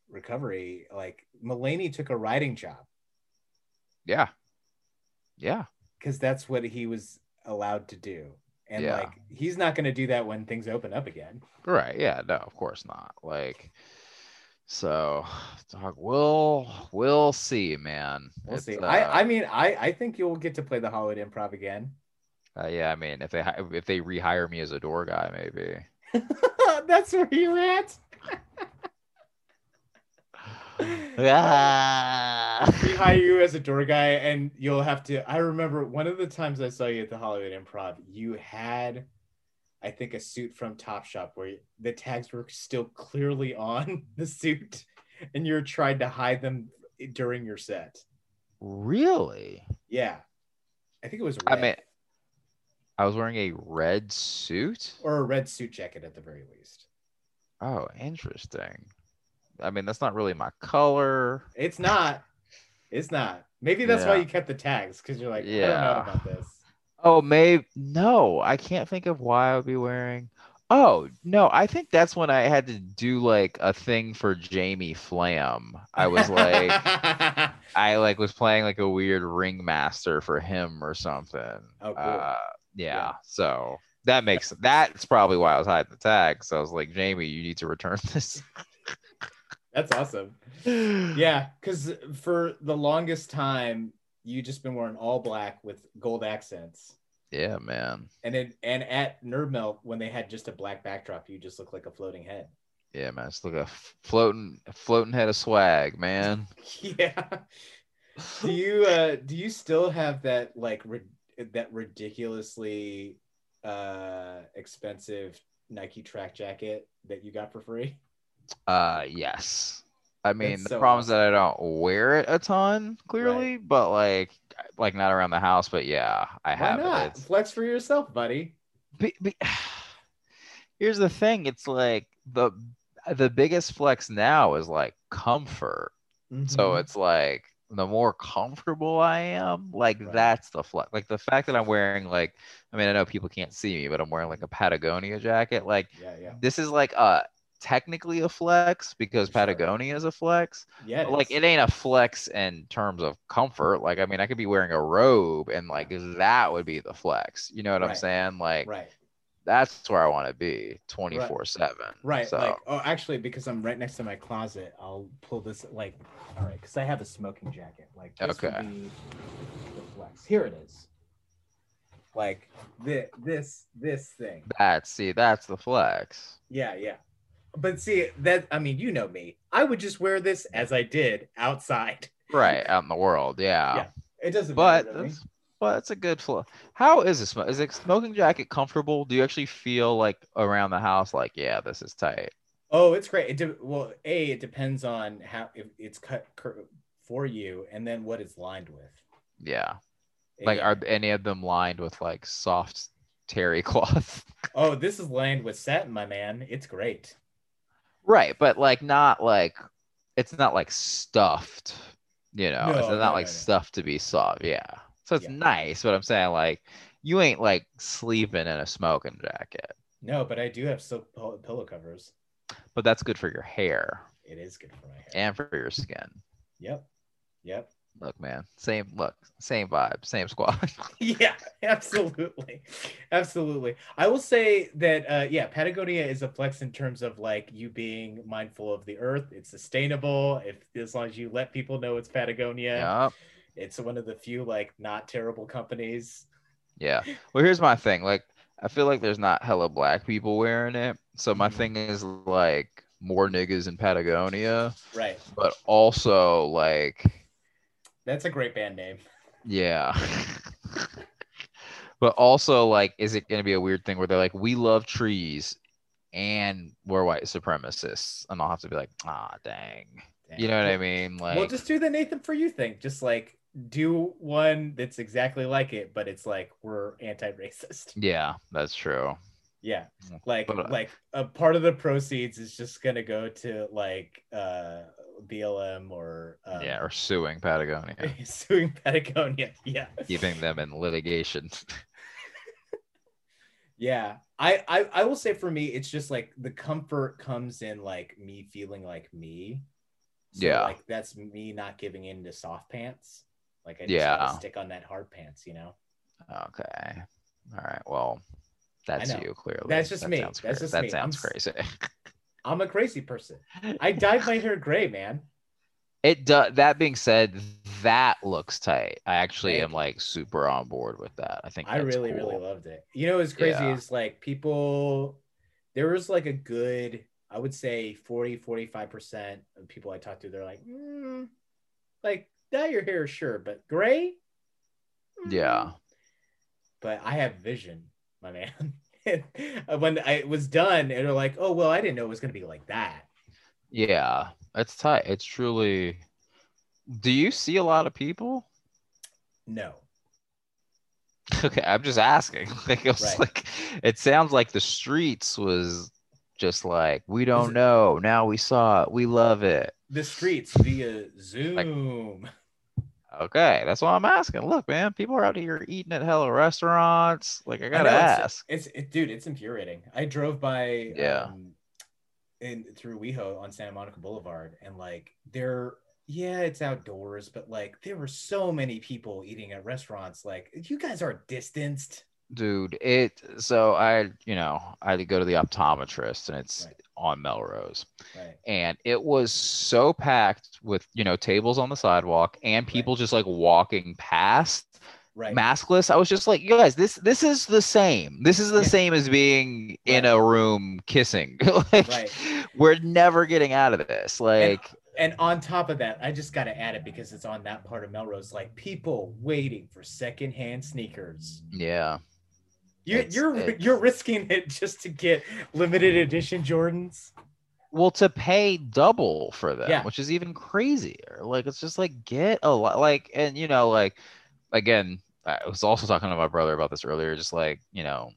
recovery. Like Mulaney took a writing job yeah, yeah, because that's what he was allowed to do, and Yeah. like he's not going to do that when things open up again. right. Yeah, no, of course not. Like, so, dog, we'll we'll see, man. We'll It's, see. uh, I, I mean, I, I think you'll get to play the Hollywood Improv again. uh, yeah, I mean, if they if they rehire me as a door guy, maybe. that's where you're at. Ah. we hire you as a door guy and you'll have to i remember one of the times i saw you at the hollywood improv you had i think a suit from topshop where the tags were still clearly on the suit and you're trying to hide them during your set really? yeah i think it was I mean, I was wearing a red suit. or a red suit jacket at the very least Oh, interesting. I mean, that's not really my color. it's not it's not maybe that's why you kept the tags because you're like i don't know Yeah. about this Oh, maybe no. I can't think of why I would be wearing. Oh no, I think that's when I had to do like a thing for Jamie Flam. I was like, I like was playing like a weird ringmaster for him or something. Oh, cool. Uh, yeah, Yeah. So that makes that's probably why I was hiding the tag. So I was like, Jamie, you need to return this. That's awesome Yeah, because for the longest time, you just been wearing all black with gold accents. Yeah, man. And then and at Nerd Melt, when they had just a black backdrop, you just look like a floating head. Yeah, man. It's like a floating, floating head of swag, man. yeah. Do you uh do you still have that like ri- that ridiculously uh expensive Nike track jacket that you got for free? Uh, yes. I mean, That's the so problem is that I don't wear it a ton, clearly, Right. but like, like not around the house. But yeah, I Why have not? it. It's, Flex for yourself, buddy. be, be, here's the thing: it's like the the biggest flex now is like comfort. So Mhm. it's like the more comfortable I am, like Right. that's the flex. Like the fact that I'm wearing like, I mean, I know people can't see me, but I'm wearing like a Patagonia jacket. Like yeah, yeah, this is like a technically a flex because Sure. Patagonia is a flex. yeah. Like is. it ain't a flex in terms of comfort. Like I mean, I could be wearing a robe and like that would be the flex. You know what I'm saying? Like right, that's where I want to be 24 seven. right. So Like, oh, actually, because I'm right next to my closet, I'll pull this. Like, all right, because I have a smoking jacket. Like, this would Okay. be the flex. Here it is. Like this, this, this thing. that's see, that's the flex. Yeah, yeah. But see that I mean, you know me. I would just wear this as I did outside. Right out in the world, yeah. Yeah, It doesn't but matter that's, but it's a good flow. How is this? Is a smoking jacket comfortable? Do you actually feel like around the house like, yeah, this is tight? Oh, it's great. It de- well, a it depends on how if it's cut cur- for you, and then what it's lined with. Yeah. Like, Yeah. are any of them lined with like soft terry cloth? oh, this is lined with satin, my man. It's great. Right, but like not like it's not like stuffed. You know, No, it's not no, like no. stuffed to be soft. Yeah. So it's Yeah. nice, but I'm saying like you ain't like sleeping in a smoking jacket, No, but I do have silk pillow covers. but that's good for your hair It is good for my hair. and for your skin. Yep. Yep. Look, man, same look, same vibe, same squad. yeah, absolutely. Absolutely. I will say that uh yeah, Patagonia is a flex in terms of like you being mindful of the earth. It's sustainable. If as long as you let people know it's Patagonia, Yep. it's one of the few like not terrible companies. Yeah. Well, here's my thing. Like, I feel like there's not hella black people wearing it. So my Mhm. thing is like more niggas in Patagonia, Right. but also like, That's a great band name. yeah. but also like, is it gonna be a weird thing where they're like, we love trees and we're white supremacists, and I'll have to be like, ah, dang. You know what I mean? Like, well, just do the Nathan for you thing. Just like do one that's exactly like it, but it's like we're anti-racist. yeah, that's true. Yeah, like But, uh, like a part of the proceeds is just gonna go to like uh BLM or um, yeah, or suing Patagonia, suing Patagonia. Yeah, keeping them in litigation. yeah. I, I I will say for me, it's just like the comfort comes in like me feeling like me. So, Yeah. like that's me not giving in to soft pants. Like I just Yeah. stick on that hard pants, you know. Okay. All right. Well, that's you clearly. That's just That me. Sounds That's just that me. I'm sounds s- crazy. I'm a crazy person. I dyed my hair gray, man. It does. That being said, that looks tight. I actually Thank am like super on board with that. I think I really, really loved it. You know, what's crazy Yeah. is like people, there was like a good, I would say 40, 45% of people I talked to, they're like, mm, like, dye your hair, sure, but gray? Mm." Yeah. But I have vision, my man. And when I was done, and they're like, oh, well, I didn't know it was going to be like that. Yeah. It's tight. It's truly. Do you see a lot of people? No. Okay, I'm just asking. Like it was Right. like it sounds like the streets was just like we don't know. Now we saw it. We love it. The streets via Zoom. Okay, that's why I'm asking. Look, man, people are out here eating at hella restaurants. Like I I gotta know, it's- ask. It's, it, dude, it's infuriating. I drove by Yeah. um, in through WeHo on Santa Monica Boulevard, and like there, yeah, it's outdoors, but like there were so many people eating at restaurants. Like you guys are distanced. Dude, it so I, you know, I had to go to the optometrist and it's Right. on Melrose. Right. And it was so packed with, you know, tables on the sidewalk and people just like walking past Right. maskless. I was just like, you guys, this this is the same. This is the Yeah. same as being in a room kissing. like Right. we're never getting out of this. Like and on top of that, I just got to add it because it's on that part of Melrose. Like people waiting for secondhand sneakers. Yeah. You're It's- you're it's- you're risking it just to get limited edition Jordans. Well, to pay double for them, Yeah. which is even crazier. Like it's just like get a lot like and you know, like again, I was also talking to my brother about this earlier, just like, you know,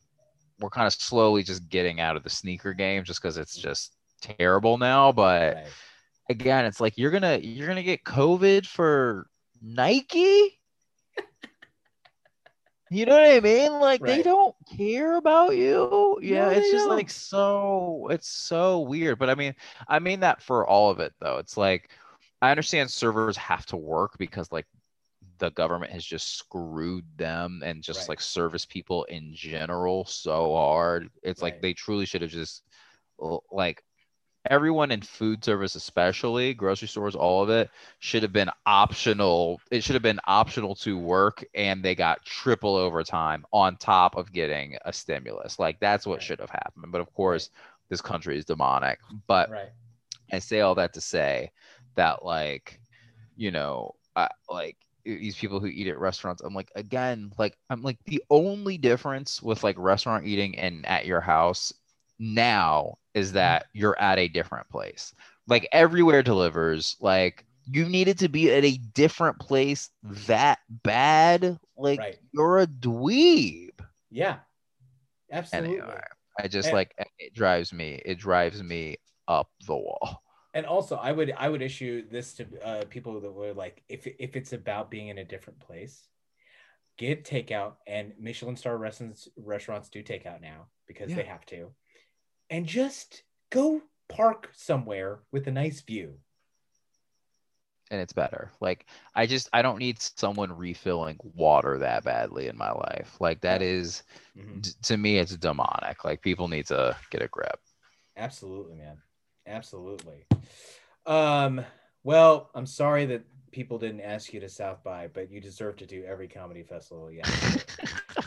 we're kind of slowly just getting out of the sneaker game just because it's just terrible now. But Right. again, it's like you're gonna you're gonna get COVID for Nike. You know what I mean? Like they don't care about you. Yeah, it's just like so it's so weird. But I mean, I mean that for all of it though. It's like I understand servers have to work because like the government has just screwed them and just Right. like service people in general so hard. It's like they truly should have just like everyone in food service especially grocery stores all of it should have been optional it should have been optional to work and they got triple overtime on top of getting a stimulus like that's what Right. should have happened but of course this country is demonic but Right. I say all that to say that like, you know, I, like these people who eat at restaurants, I'm like again, like I'm like the only difference with like restaurant eating and at your house now is that you're at a different place. Like everywhere delivers, like you needed to be at a different place that bad. Like Right. you're a dweeb. Yeah. Absolutely. Anyway, I just And- like it drives me, it drives me up the wall. And also, I would I would issue this to uh, people that were like, if if it's about being in a different place, get takeout. And Michelin star restaurants restaurants do takeout now because they have to, and just go park somewhere with a nice view. and it's better. Like I just I don't need someone refilling water that badly in my life. Like that is Mhm. d- to me it's demonic. Like people need to get a grip. Absolutely, man. Absolutely. Um. Well, I'm sorry that people didn't ask you to South by, but you deserve to do every comedy festival. Yeah.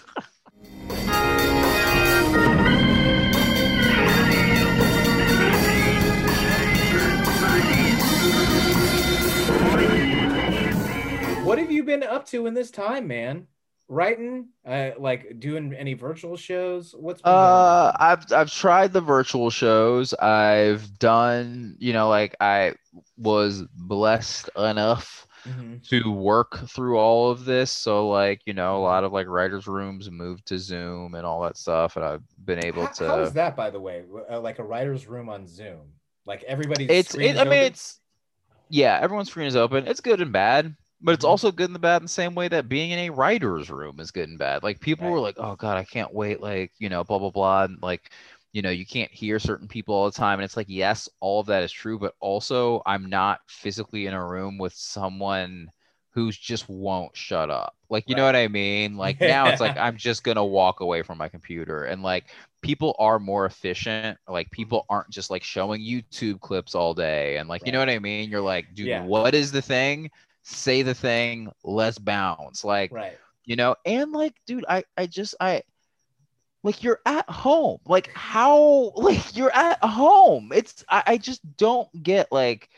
What have you been up to in this time, man? Writing, uh, like doing any virtual shows? What's been going on? Uh I've I've tried the virtual shows. I've done, you know, like I was blessed enough Mhm. to work through all of this. So like, you know, a lot of like writers rooms moved to Zoom and all that stuff and I've been able How- to how is that, by the way? Uh, like a writer's room on Zoom. Like everybody's. it's it, i mean it's yeah everyone's screen is open. It's good and bad but it's Mhm. also good and the bad in the same way that being in a writer's room is good and bad. Like people were like oh god i can't wait like you know blah blah blah and like you know you can't hear certain people all the time and it's like yes all of that is true but also i'm not physically in a room with someone who's just won't shut up. Like you know what i mean? Like now it's like i'm just gonna walk away from my computer and like people are more efficient. Like mm-hmm. people aren't just like showing YouTube clips all day and like you know what I mean? You're like, dude, Yeah. what is the thing? Say the thing, let's bounce. Like, right. you know, and like, dude, I I just I like you're at home. Like how like you're at home. It's I, I just don't get like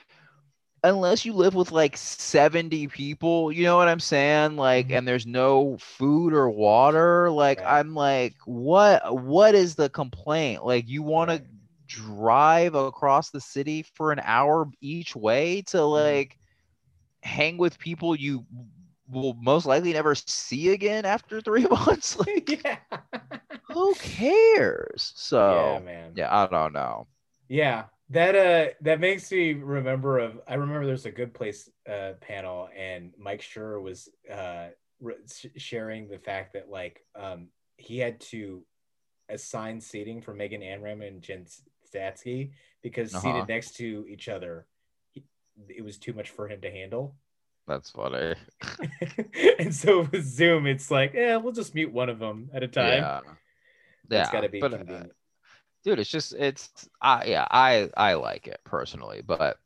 unless you live with like 70 people, you know what I'm saying? Like, Mhm. and there's no food or water. Like, Right. I'm like, what what is the complaint? Like, you want to drive across the city for an hour each way to Mm-hmm. like hang with people you will most likely never see again after three months. Like, yeah. who cares? So, yeah, man. yeah, I don't know. Yeah, that uh that makes me remember of I remember there's a good place uh panel and Mike Schur was uh re- sharing the fact that like um he had to assign seating for Megan Amram and Jen Statsky because Uh-huh. seated next to each other he, it was too much for him to handle. That's funny. and so with Zoom it's like, yeah, we'll just mute one of them at a time. Yeah. It's Yeah, got to be but, uh, convenient. Dude it's just it's i yeah i i like it personally but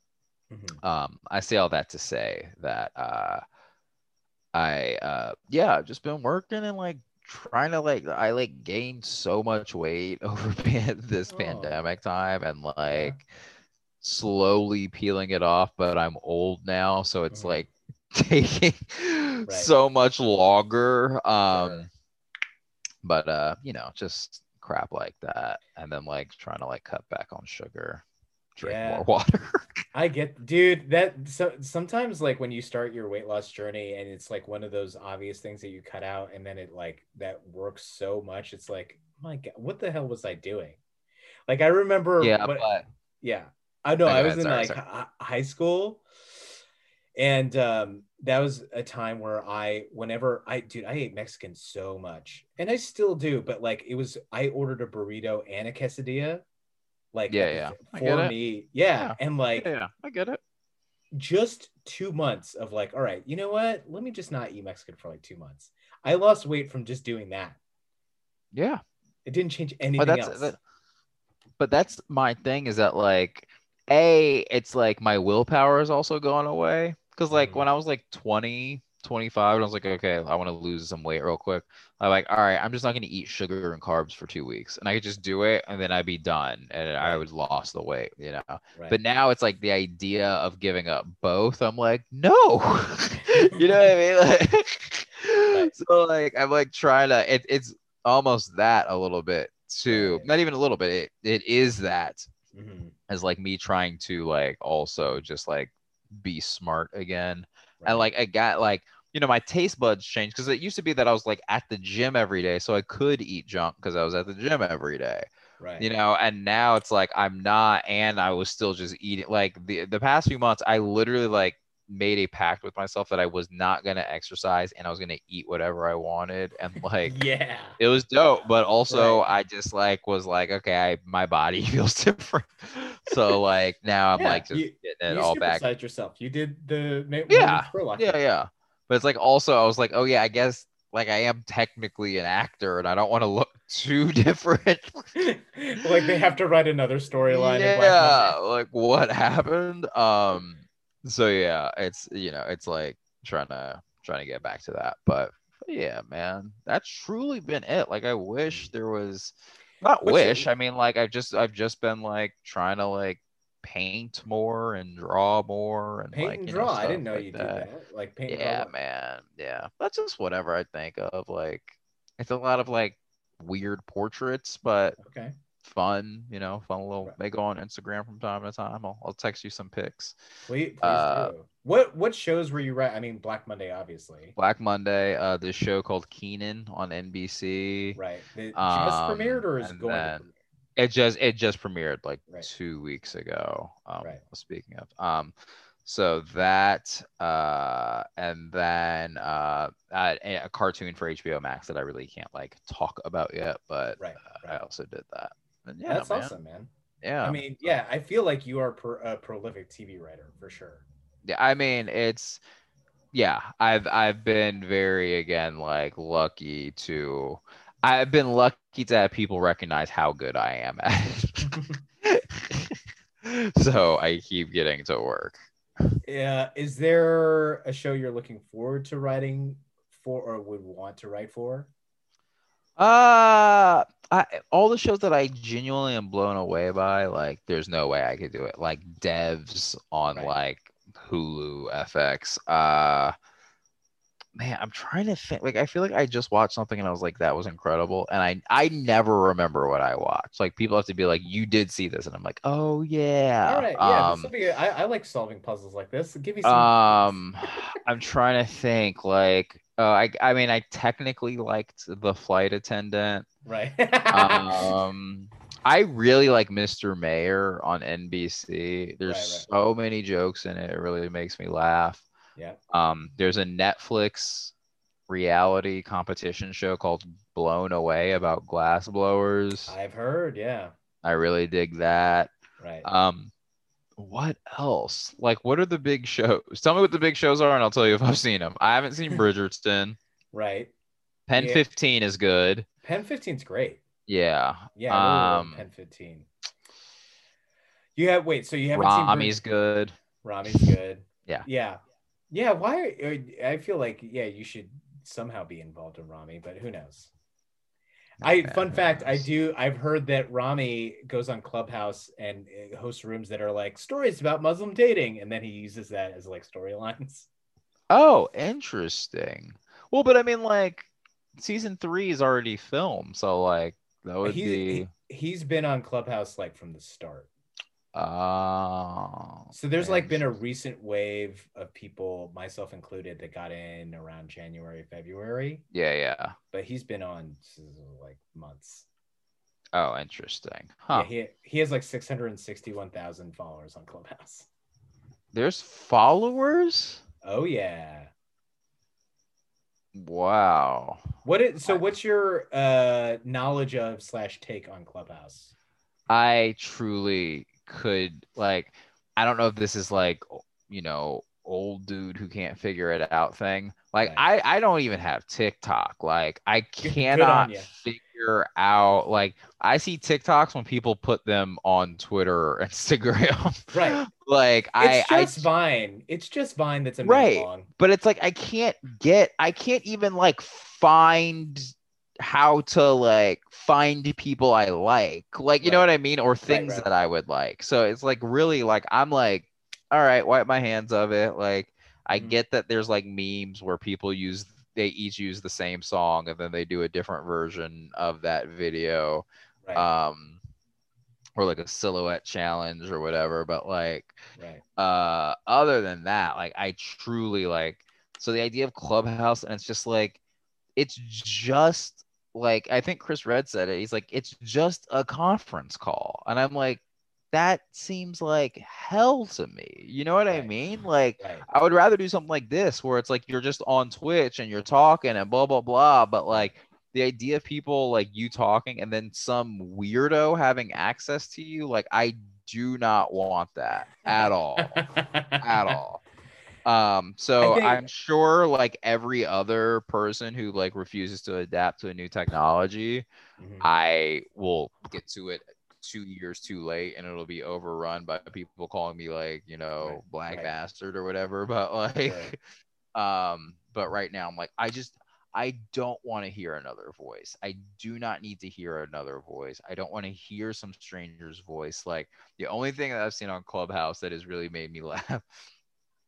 Mhm. um i say all that to say that uh i uh yeah i've just been working and like trying to like i like gained so much weight over pan- this Oh. pandemic time and like slowly peeling it off, but I'm old now, so it's Mhm. like taking so much longer. Um, Sure. but uh, you know, just crap like that, and then like trying to like cut back on sugar, drink Yeah. more water. I get, dude. That so sometimes like when you start your weight loss journey, and it's like one of those obvious things that you cut out, and then it like that works so much. It's like, my God, what the hell was I doing? Like I remember, yeah, when- but yeah, I know. No, I was in sorry, like sorry. high school, and um, that was a time where I, whenever I, dude, I ate Mexican so much, and I still do. But like, it was I ordered a burrito and a quesadilla, like Yeah, at the- yeah. I for get it. me, yeah, Yeah. and like yeah, I get it. just two months of like, all right, you know what? Let me just not eat Mexican for like two months. I lost weight from just doing that. Yeah. It didn't change anything but that's else. that, but that's my thing is that like a it's like my willpower is also going away because like when i was like 20 25 and i was like okay i want to lose some weight real quick i'm like all right i'm just not going to eat sugar and carbs for two weeks and i could just do it and then i'd be done and i would lost the weight you know right. but now it's like the idea of giving up both i'm like no you know what i mean like Right. so like i'm like trying to it, it's almost that a little bit too Right. not even a little bit it, it is that Mhm. as like me trying to like also just like be smart again Right. and like i got like you know my taste buds changed because it used to be that i was like at the gym every day so i could eat junk because i was at the gym every day right. you know and now it's like i'm not and i was still just eating like the the past few months i literally like made a pact with myself that i was not going to exercise and i was going to eat whatever i wanted and like yeah. it was dope but also i just like was like okay I, my body feels different. So like now i'm Yeah, like just you- getting it all back. yourself. You did the Yeah, yeah yeah. But it's like also i was like oh yeah i guess like i am technically an actor and i don't want to look too different. Like they have to write another storyline. yeah like what happened? Um so yeah it's you know it's like trying to trying to get back to that but yeah man that's truly been it like i wish there was not wish i mean like i've just i've just been like trying to like paint more and draw more and Paint like and you know, draw. I didn't know like you that. did that. Like paint. yeah man yeah that's just whatever i think of like it's a lot of like weird portraits but Okay. Fun, you know, fun little. Right. They go on Instagram from time to time. I'll, I'll text you some pics. Please, please Uh, do. What what shows were you right? I mean, Black Monday, obviously. Black Monday, uh, this show called Kenan on NBC. Right. It just Um, premiered or is going then- to premiere? It just it just premiered like Right. two weeks ago. Um, Right. Speaking of, um, so that uh, and then uh, a a cartoon for HBO Max that I really can't like talk about yet, but Right. uh, I also did that. Yeah, That's man. awesome, man. Yeah, I mean, yeah, I feel like you are pro- a prolific TV writer for sure. Yeah, I mean it's yeah, I've I've been very again like lucky to I've been lucky to have people recognize how good I am at so I keep getting to work. Yeah. Is there a show you're looking forward to writing for or would want to write for? Uh I all the shows that I genuinely am blown away by, like there's no way I could do it. Like devs on Right. like Hulu FX. Uh man, I'm trying to think. Like I feel like I just watched something and I was like, that was incredible. And I I never remember what I watched. Like people have to be like, you did see this, and I'm like, oh yeah. All right. Yeah. Um, be, I, I like solving puzzles like this. Give me some. um i'm trying to think like uh, I, I mean i technically liked the flight attendant right. um i really like mr mayor on nbc there's Right, right. so many jokes in it it really makes me laugh yeah. um there's a netflix reality competition show called blown away about glass blowers I've heard. Yeah. i really dig that Right. um, what else? Like, what are the big shows? Tell me what the big shows are, and I'll tell you if I've seen them. I haven't seen Bridgerton. right. Pen Yeah. 15 is good. Pen 15's great. Yeah. Yeah. I really Um, Pen 15. You have wait, so you haven't seen. Rami's seen good. Rami's good. Yeah. Yeah. Yeah. Why? Are, I feel like yeah, you should somehow be involved in Rami, but who knows? I fun fact, I do. I've heard that Rami goes on Clubhouse and uh, hosts rooms that are like stories about Muslim dating, and then he uses that as like storylines. Oh, interesting. Well, but I mean, like, season three is already filmed, so like that would He's, be. he, he's been on Clubhouse like from the start. Oh. So there's like been a recent wave of people, myself included, that got in around January, February, Yeah, yeah. but he's been on like months. Oh, interesting. Huh. Yeah, he he has like 661,000 followers on Clubhouse. There's followers? Oh yeah. Wow. What is so what's your uh knowledge of slash take on Clubhouse? I truly could like I don't know if this is like you know old dude who can't figure it out thing. Like Right. I I don't even have TikTok. Like I cannot figure out like I see TikToks when people put them on Twitter or Instagram. Right. like I It's I just Vine. It's just Vine that's a Right. long. but it's like I can't get I can't even like find how to like find people I like. Like you know what I mean? Or things right. that I would like. So it's like really like I'm like, all right, wipe my hands of it. Like I Mhm. get that there's like memes where people use they each use the same song and then they do a different version of that video. Right. Um or like a silhouette challenge or whatever. But like right. uh other than that like i truly like so the idea of clubhouse and it's just like it's just like i think Chris Redd said it. He's like it's just a conference call. And i'm like that seems like hell to me. You know what i mean? Like Right. i would rather do something like this where it's like you're just on twitch and you're talking and blah blah blah but like the idea of people like you talking and then some weirdo having access to you like i do not want that at all. At all um so think- i'm sure like every other person who like refuses to adapt to a new technology Mhm. i will get to it two years too late and it'll be overrun by people calling me like you know Right, black right. bastard or whatever but like um but right now i'm like i just i don't want to hear another voice i do not need to hear another voice i don't want to hear some stranger's voice like the only thing that i've seen on clubhouse that has really made me laugh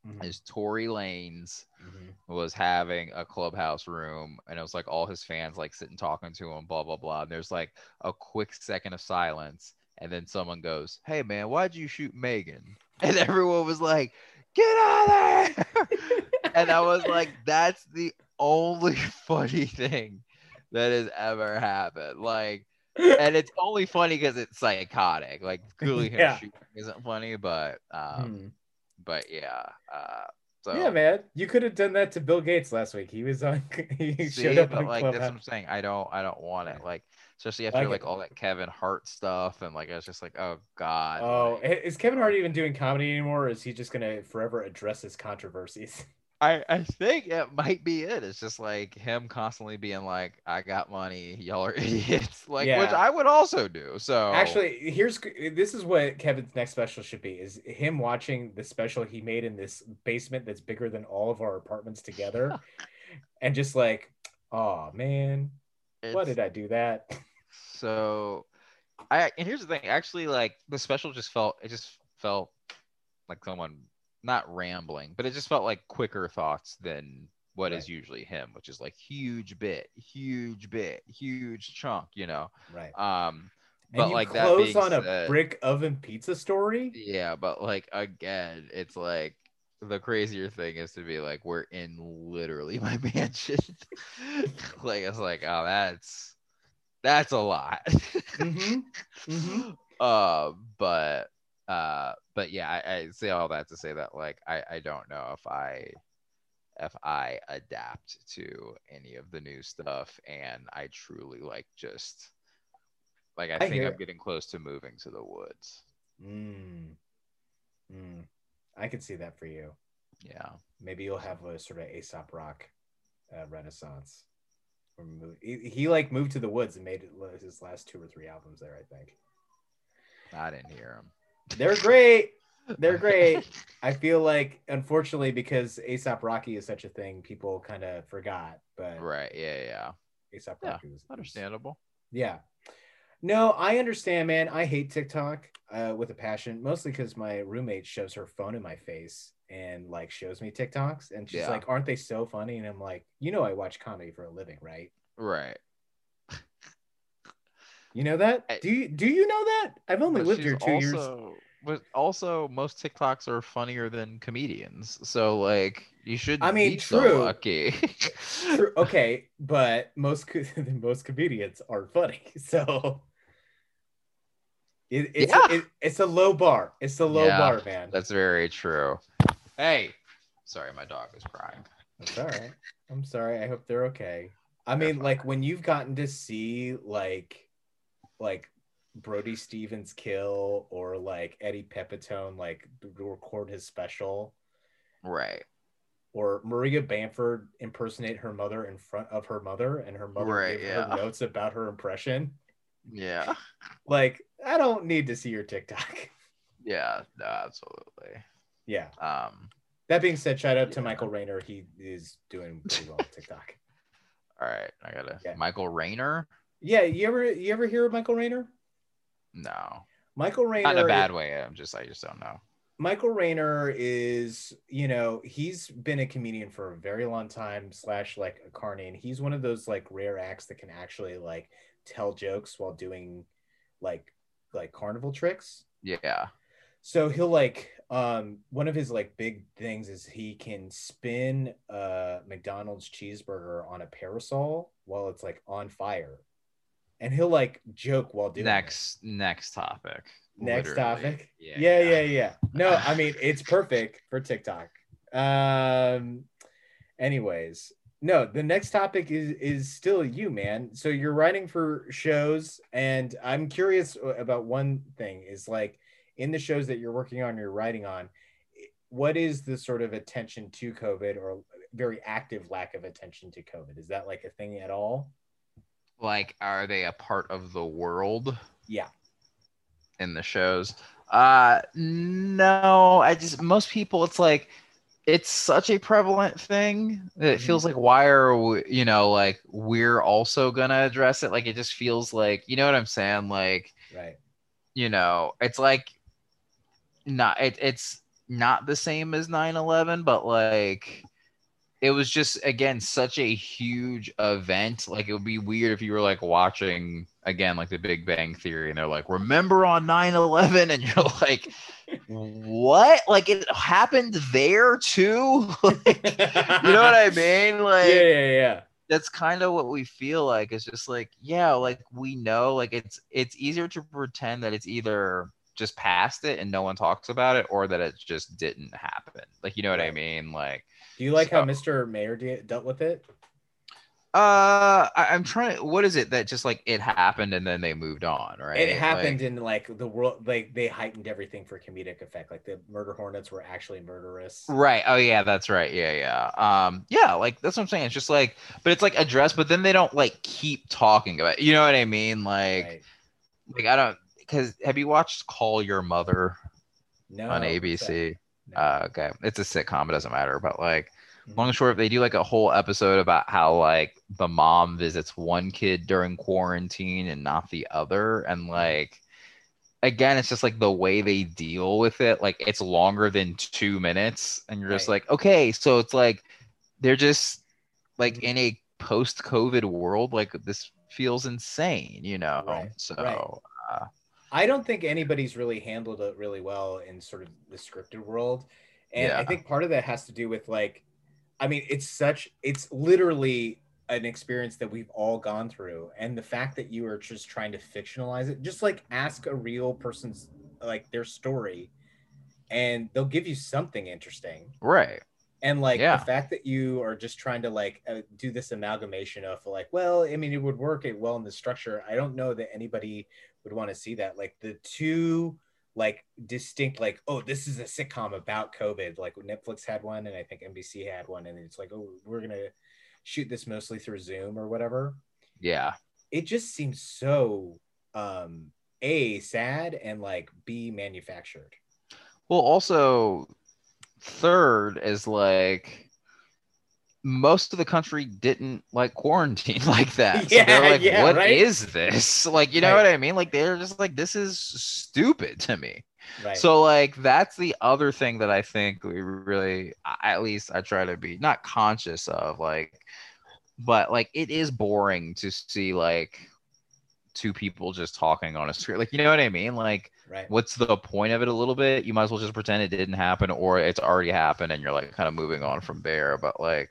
Mhm. is Tory Lanez Mhm. was having a clubhouse room and it was like all his fans like sitting talking to him, blah blah blah. And there's like a quick second of silence, and then someone goes, Hey man, why'd you shoot Megan? And everyone was like, Get out of there. and I was like, That's the only funny thing that has ever happened. Like and it's only funny because it's psychotic. Like clearly him Yeah. shooting isn't funny, but um Mhm. But yeah. Uh so Yeah, man. You could have done that to Bill Gates last week. He was on. He See, showed up but like that's what I'm saying. I don't I don't want it. Like especially after get like all that Kevin Hart stuff and like I was just like, oh god. Oh, like- is Kevin Hart even doing comedy anymore? Or is he just gonna forever address his controversies? I, I think it might be it. It's just like him constantly being like, I got money, y'all are idiots. Like which I would also do. So Actually, here's eh, this is what Kevin's next special should be: is him watching the special he made in this basement that's bigger than all of our apartments together, and just like, oh man, why did I do that? so I and here's the thing, actually like the special just felt it just felt like someone not rambling, but it just felt like quicker thoughts than what is Right. usually him, which is like huge bit, huge bit, huge chunk, you know. Right. Um but like that close being on a said- brick oven pizza story. yeah, but like again, it's like the crazier thing is to be like we're in literally my mansion. like it's like, oh that's that's a lot. Mhm, mhm. uh but uh but yeah I, I say all that to say that like I, I don't know if I if I adapt to any of the new stuff and I truly like just like I, I think I'm it. getting close to moving to the woods. Mm. Mm. I could see that for you. Yeah. Maybe you'll have a sort of Aesop rock uh, renaissance. He, he like moved to the woods and made his last two or three albums there. I think I didn't hear him. They're great. They're great. I feel like, unfortunately, because A$AP Rocky is such a thing, people kind of forgot. But right. Yeah. Yeah. Aesop Yeah, Rocky was Understandable. Yeah. No, I understand, man. I hate TikTok uh, with a passion, mostly because my roommate shoves her phone in my face and like shows me TikToks, and she's Yeah. like, "Aren't they so funny?" And I'm like, "You know, I watch comedy for a living, right? Right. You know that? Do you do you know that? I've only lived here two years. also, But also, most TikToks are funnier than comedians. So like, you should. I mean, be so true. lucky. True, okay, but most most comedians are funny, so it, it's Yeah. it, it's a low bar. It's a low Yeah, bar, man. That's very true. Hey, sorry, my dog is crying. That's all right. I'm sorry. I hope they're okay. I mean, like when you've gotten to see like like Brody Stevens kill or like Eddie Pepitone like record his special Right. or Maria Bamford impersonate her mother in front of her mother and her mother Right, give her notes about her impression. Yeah. Like, I don't need to see your TikTok. Yeah. No, absolutely. Yeah. Um. That being said, shout out to Michael Rayner. He is doing pretty well on TikTok. All right. I gotta. Yeah. Michael Rayner. Yeah, you ever you ever hear of Michael Rayner? No. Michael Rayner Not in a bad way. I'm just. I just don't know. Michael Rayner is, you know, he's been a comedian for a very long time, slash like a carny, and he's one of those like rare acts that can actually like tell jokes while doing like like carnival tricks. Yeah. So he'll like um one of his like big things is he can spin a McDonald's cheeseburger on a parasol while it's like on fire. And he'll like joke while doing it. Next. Next topic. Next Literally. topic. Yeah. Yeah, yeah, yeah. No, I mean it's perfect for TikTok. Um anyways, no, the next topic is is still you, man. So you're writing for shows and I'm curious about one thing is like in the shows that you're working on, you're writing on, what is the sort of attention to COVID or very active lack of attention to COVID? Is that like a thing at all? Like, are they a part of the world? Yeah. in the shows. Uh no, I just most people it's like it's such a prevalent thing that it feels like why are we, you know like we're also gonna address it like it just feels like you know what I'm saying like Right. you know it's like not it, it's not the same as 9-11 but like it was just again such a huge event. Like it would be weird if you were like watching again like the big bang theory and they're like remember on 9-11 and you're like what? Like it happened there too? Like, you know what i mean? Like yeah, yeah, yeah. that's kind of what we feel like. It's just like yeah like we know like it's it's easier to pretend that it's either just past it and no one talks about it or that it just didn't happen. Like you know what i mean? Like Do you like how Mr. Mayor de- dealt with it? uh I, i'm trying what is it that just like it happened and then they moved on right It happened Like- in like the world, like they heightened everything for comedic effect. Like the murder hornets were actually murderous. Right. Oh yeah, that's right. Yeah, yeah. Um, yeah, like that's what I'm saying. It's just like, but it's like addressed, but then they don't like keep talking about it. You know what I mean? Like, Right. like I don't because have you watched Call Your Mother No, on ABC? that? Uh, okay, it's a sitcom. It doesn't matter. But like, Mhm. long and short, they do like a whole episode about how like the mom visits one kid during quarantine and not the other, and like. Again, it's just like the way they deal with it. Like it's longer than two minutes, and you're just Right. like, okay, so it's like they're just like Mhm. in a post-COVID world. Like this feels insane, you know. Right, So right. I don't think anybody's really handled it really well in sort of the scripted world. And I think part of that has to do with like, I mean, it's such, it's literally an experience that we've all gone through. And the fact that you are just trying to fictionalize it, just like ask a real person's, like their story, and they'll give you something interesting. right. And like Yeah. the fact that you are just trying to like uh, do this amalgamation of like, well, I mean, it would work it well in the structure. I don't know that anybody would want to see that. Like the two like distinct, like, oh, this is a sitcom about COVID. Like Netflix had one, and I think NBC had one, and it's like, oh, we're gonna shoot this mostly through Zoom or whatever. Yeah. It just seems so um a sad and like b manufactured. Well, also, third is like most of the country didn't like quarantine like that. So Yeah, they're like, yeah, "What right? is this? Like, you know Right. what I mean? Like they're just like, this is stupid to me. Right. So like that's the other thing that I think we really at least I try to be not conscious of like but like it is boring to see like two people just talking on a screen. Like you know what I mean? Like right. what's the point of it a little bit? You might as well just pretend it didn't happen or it's already happened and you're like kind of moving on from there. But like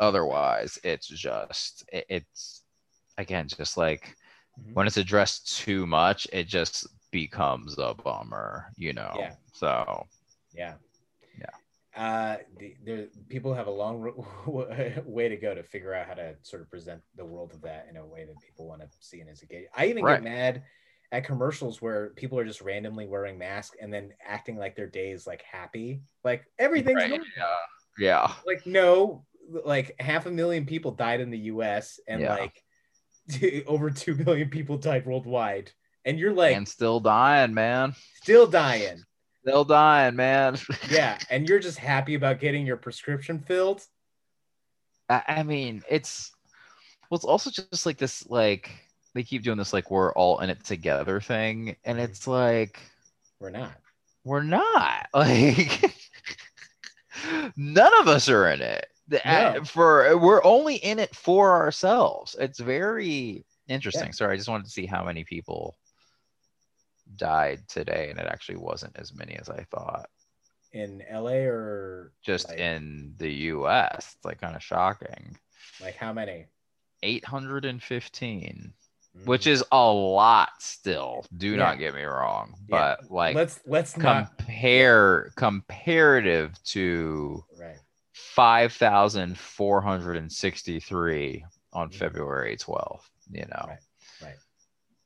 otherwise it's just it, it's again just like Mhm. when it's addressed too much, it just becomes a bummer, you know. Yeah. So Yeah. Yeah. Uh, the, there, people have a long way to go to figure out how to sort of present the world of that in a way that people want to see it as a gay. I even Right. get mad at commercials where people are just randomly wearing masks and then acting like their day is like happy, like everything's Right, yeah. Yeah. like no, like half a million people died in the U.S. and Yeah. like over two million people died worldwide, and you're like and still dying, man. still dying. Still dying, man. yeah, and you're just happy about getting your prescription filled. I, I mean, it's well, it's also just like this, like they keep doing this, like we're all in it together thing, and it's like We're not. we're not like none of us are in it. The- uh, For we're only in it for ourselves. It's very interesting. Yeah. Sorry, I just wanted to see how many people died today, and it actually wasn't as many as I thought. In LA or Just like, in the U.S., it's like kind of shocking. like how many? 815 Mm. which is a lot still do Yeah. not get me wrong Yeah. but like let's let's not compare comparative to right. 5463 on february 12th you know Right, right.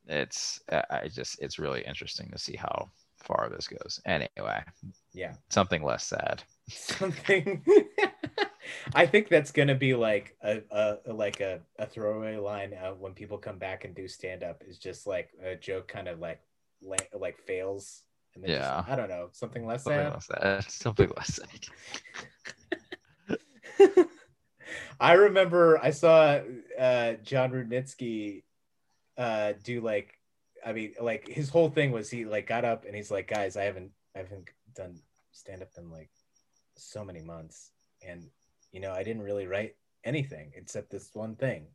it's I- just it's really interesting to see how far this goes anyway Yeah. something less sad Something. I think that's gonna be like a, a like a, a throwaway line uh, when people come back and do stand up is just like a joke kind of like like fails and then just- Yeah. I don't know something less something sad. less sad something less sad I remember I saw uh, Jon Rudnitsky uh, do like, I mean, like his whole thing was he like got up and he's like, guys, I haven't, I haven't done stand up in like so many months, and you know, I didn't really write anything except this one thing.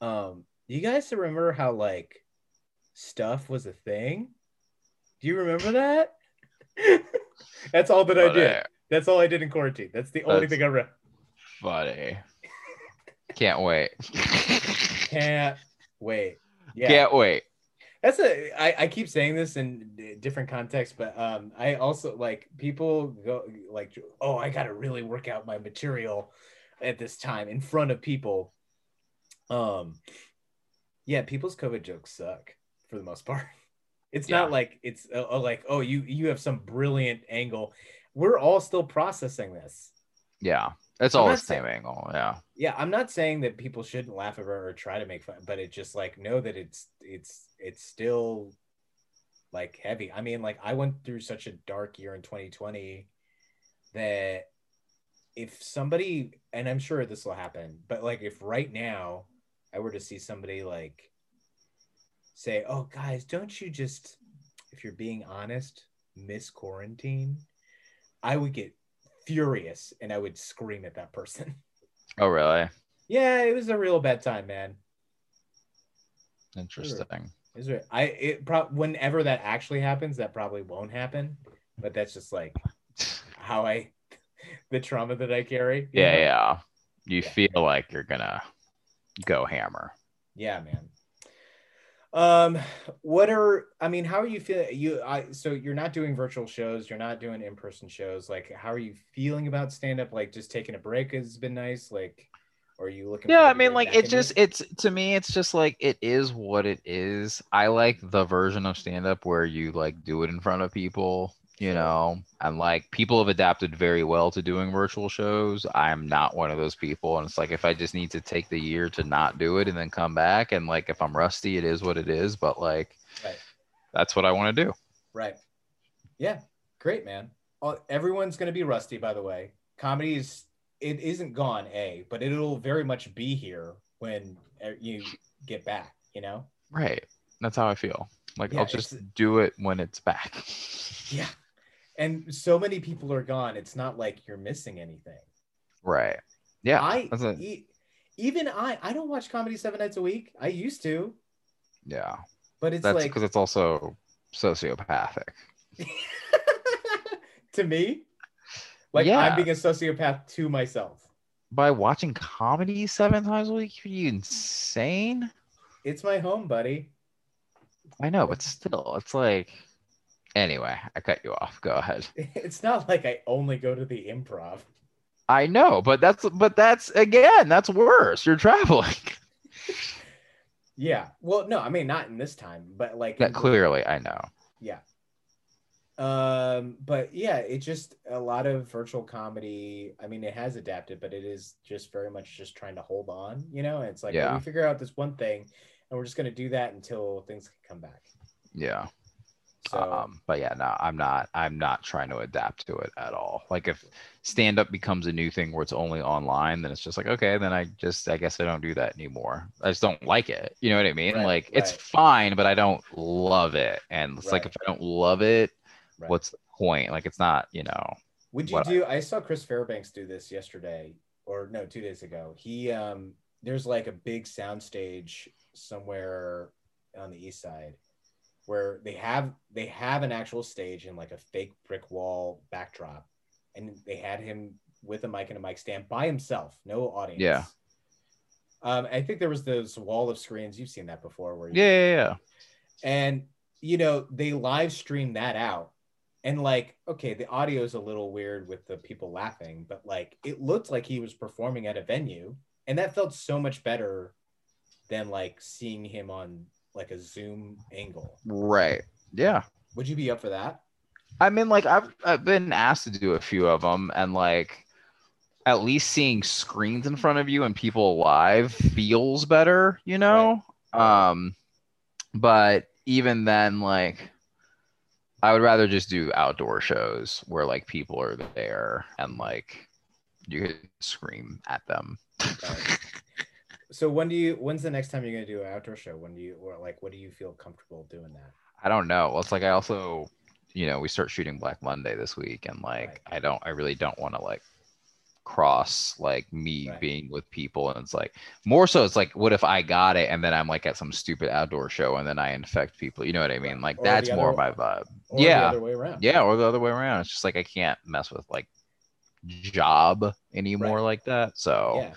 Um, you guys remember how like stuff was a thing? Do you remember that? That's all that I did. uh, That's all I did in quarantine. That's the only That's- thing I read. funny can't wait Can't wait. Yeah, can't wait that's a. I, I keep saying this in different contexts, but um, I also like people go like, oh, I got to really work out my material at this time in front of people. Um, yeah, people's COVID jokes suck for the most part. It's Yeah. not like it's uh, uh, like, oh, you you have some brilliant angle. We're all still processing this. Yeah, it's all the same angle. Yeah, yeah i'm not saying that people shouldn't laugh at her or try to make fun but it just like know that it's it's it's still like heavy i mean like i went through such a dark year in 2020 that if somebody and i'm sure this will happen but like if right now i were to see somebody like say oh guys don't you just if you're being honest miss quarantine i would get furious and i would scream at that person Oh, really? yeah, it was a real bad time, man. Interesting. Is it? I it pro- whenever that actually happens, that probably won't happen. But that's just like how I, the trauma that I carry. Yeah, know? yeah. You Yeah. feel like you're gonna go hammer. yeah, man. Um, what are I mean? How are you feeling? You I so you're not doing virtual shows, you're not doing in person shows. Like, how are you feeling about stand up? Like, just taking a break has been nice. Like, or are you looking? Yeah, I mean, like it just it's to me, it's just like it is what it is. I like the version of stand up where you like do it in front of people, you know, and like people have adapted very well to doing virtual shows. I'm not one of those people, and it's like if I just need to take the year to not do it and then come back, and like if I'm rusty, it is what it is. But like, Right. that's what I want to do. Right. Yeah. Great, man. Uh, Everyone's going to be rusty, by the way. Comedy is it isn't gone, a, but it'll very much be here when uh, you get back. You know. Right. That's how I feel. Like Yeah, I'll just do it when it's back. Yeah. And so many people are gone. It's not like you're missing anything. Right. Yeah. I a, e- even I I don't watch comedy seven nights a week. I used to, yeah. but it's That's like because it's also sociopathic. to me, like Yeah. I'm being a sociopath to myself. By watching comedy seven times a week, are you insane? It's my home, buddy. I know, but still, it's like. Anyway, I cut you off. Go ahead. It's not like I only go to the improv. I know, but that's but that's again, that's worse. You're traveling. Yeah. Well, no, I mean not in this time, but like That clearly, I know. Yeah. Um, but yeah, it's just a lot of virtual comedy. I mean, it has adapted, but it is just very much just trying to hold on, you know. It's like Yeah. we figure out this one thing, and we're just gonna do that until things can come back. Yeah. So um but yeah no i'm not i'm not trying to adapt to it at all. Like if stand up becomes a new thing where it's only online then it's just like okay then i just i guess i don't do that anymore. I just don't like it. You know what i mean? Right, like it's fine but i don't love it. And it's like if i don't love it Right. what's the point? Like it's not you know would you what I- do? I saw Chris Fairbanks do this yesterday, or no, two days ago. He um, there's like a big soundstage somewhere on the east side where they have they have an actual stage and like a fake brick wall backdrop and they had him with a mic and a mic stand by himself no audience Yeah. um i think there was this wall of screens you've seen that before where you, yeah yeah, yeah. and you know they live stream that out and like okay the audio is a little weird with the people laughing but like it looked like he was performing at a venue and that felt so much better than like seeing him on like a zoom angle right yeah would you be up for that I mean, like I've I've been asked to do a few of them, and like at least seeing screens in front of you and people live feels better, you know. Um, but even then, like I would rather just do outdoor shows where like people are there and like you could scream at them. Right. so when do you when's the next time you're gonna do an outdoor show when do you or like what do you feel comfortable doing that I don't know. Well, it's like I also, you know, we start shooting Black Monday this week, and like Right. I don't, I really don't want to like cross like me Right. being with people, and it's like more so. It's like, what if I got it, and then I'm like at some stupid outdoor show, and then I infect people? You know what I mean? Like Or that's more my vibe. Yeah. other way around Yeah, or the other way around. It's just like I can't mess with like job anymore Right. like that. So yeah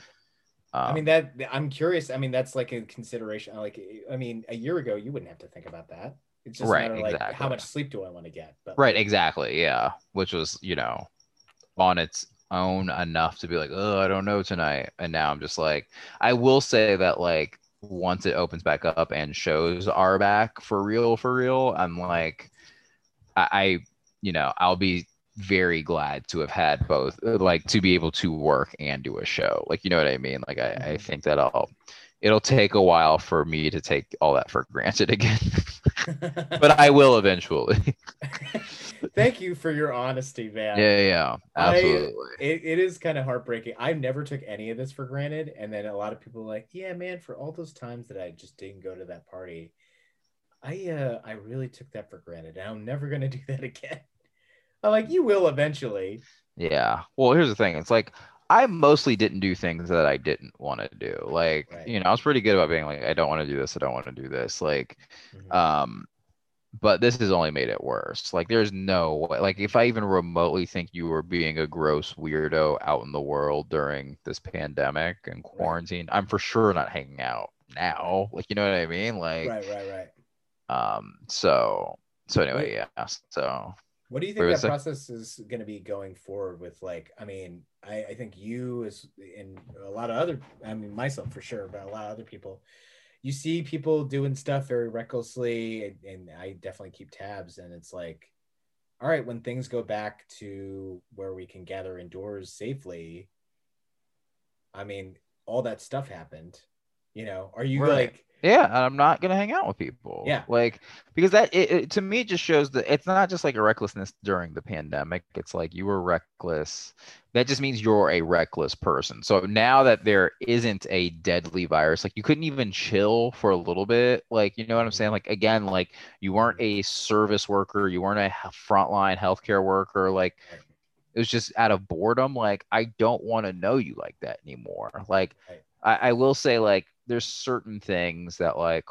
um, I mean that I'm curious. I mean that's like a consideration. Like I mean, a year ago you wouldn't have to think about that. It's just Right, matter like exactly. how much sleep do I want to get? But Right, exactly. Yeah. Which was, you know, on its own enough to be like, oh, I don't know tonight. And now I'm just like, I will say that, like, once it opens back up and shows are back for real, for real, I'm like, I, I you know, I'll be very glad to have had both, like, to be able to work and do a show. Like, you know what I mean? Like, I, I Mhm. think that I'll, it'll take a while for me to take all that for granted again, but I will eventually. thank you for your honesty, man. Yeah, yeah, yeah, I- absolutely. It, it is kind of heartbreaking. I never took any of this for granted. And then a lot of people are like, yeah, man, for all those times that I just didn't go to that party, I uh I really took that for granted. And I'm never gonna do that again. I'm like, you will eventually. Yeah. Well, here's the thing. It's like I mostly didn't do things that I didn't want to do. Like, Right. you know, I was pretty good about being like, I don't want to do this. I don't want to do this. Like, Mhm. um, but this has only made it worse. Like, there's no way. Like, if I even remotely think you were being a gross weirdo out in the world during this pandemic and quarantine, I'm for sure not hanging out now. Like, you know what I mean? Like, right, right, right. um, so, so anyway, yeah. So, What do you think that that- process is going to be going forward with? Like, I mean, I, I think you as and a lot of other, I mean, myself for sure, but a lot of other people, you see people doing stuff very recklessly, and, and I definitely keep tabs. And it's like, all right, when things go back to where we can gather indoors safely, I mean, all that stuff happened. You know, are you Right. like Yeah, I'm not gonna hang out with people. Yeah. like because that it, it to me just shows that it's not just like a recklessness during the pandemic. It's like you were reckless. That just means you're a reckless person. So now that there isn't a deadly virus, like you couldn't even chill for a little bit. Like you know what I'm saying? Like again, like you weren't a service worker, you weren't a frontline healthcare worker. Like it was just out of boredom. Like I don't want to know you like that anymore. Like I, I will say like there's certain things that like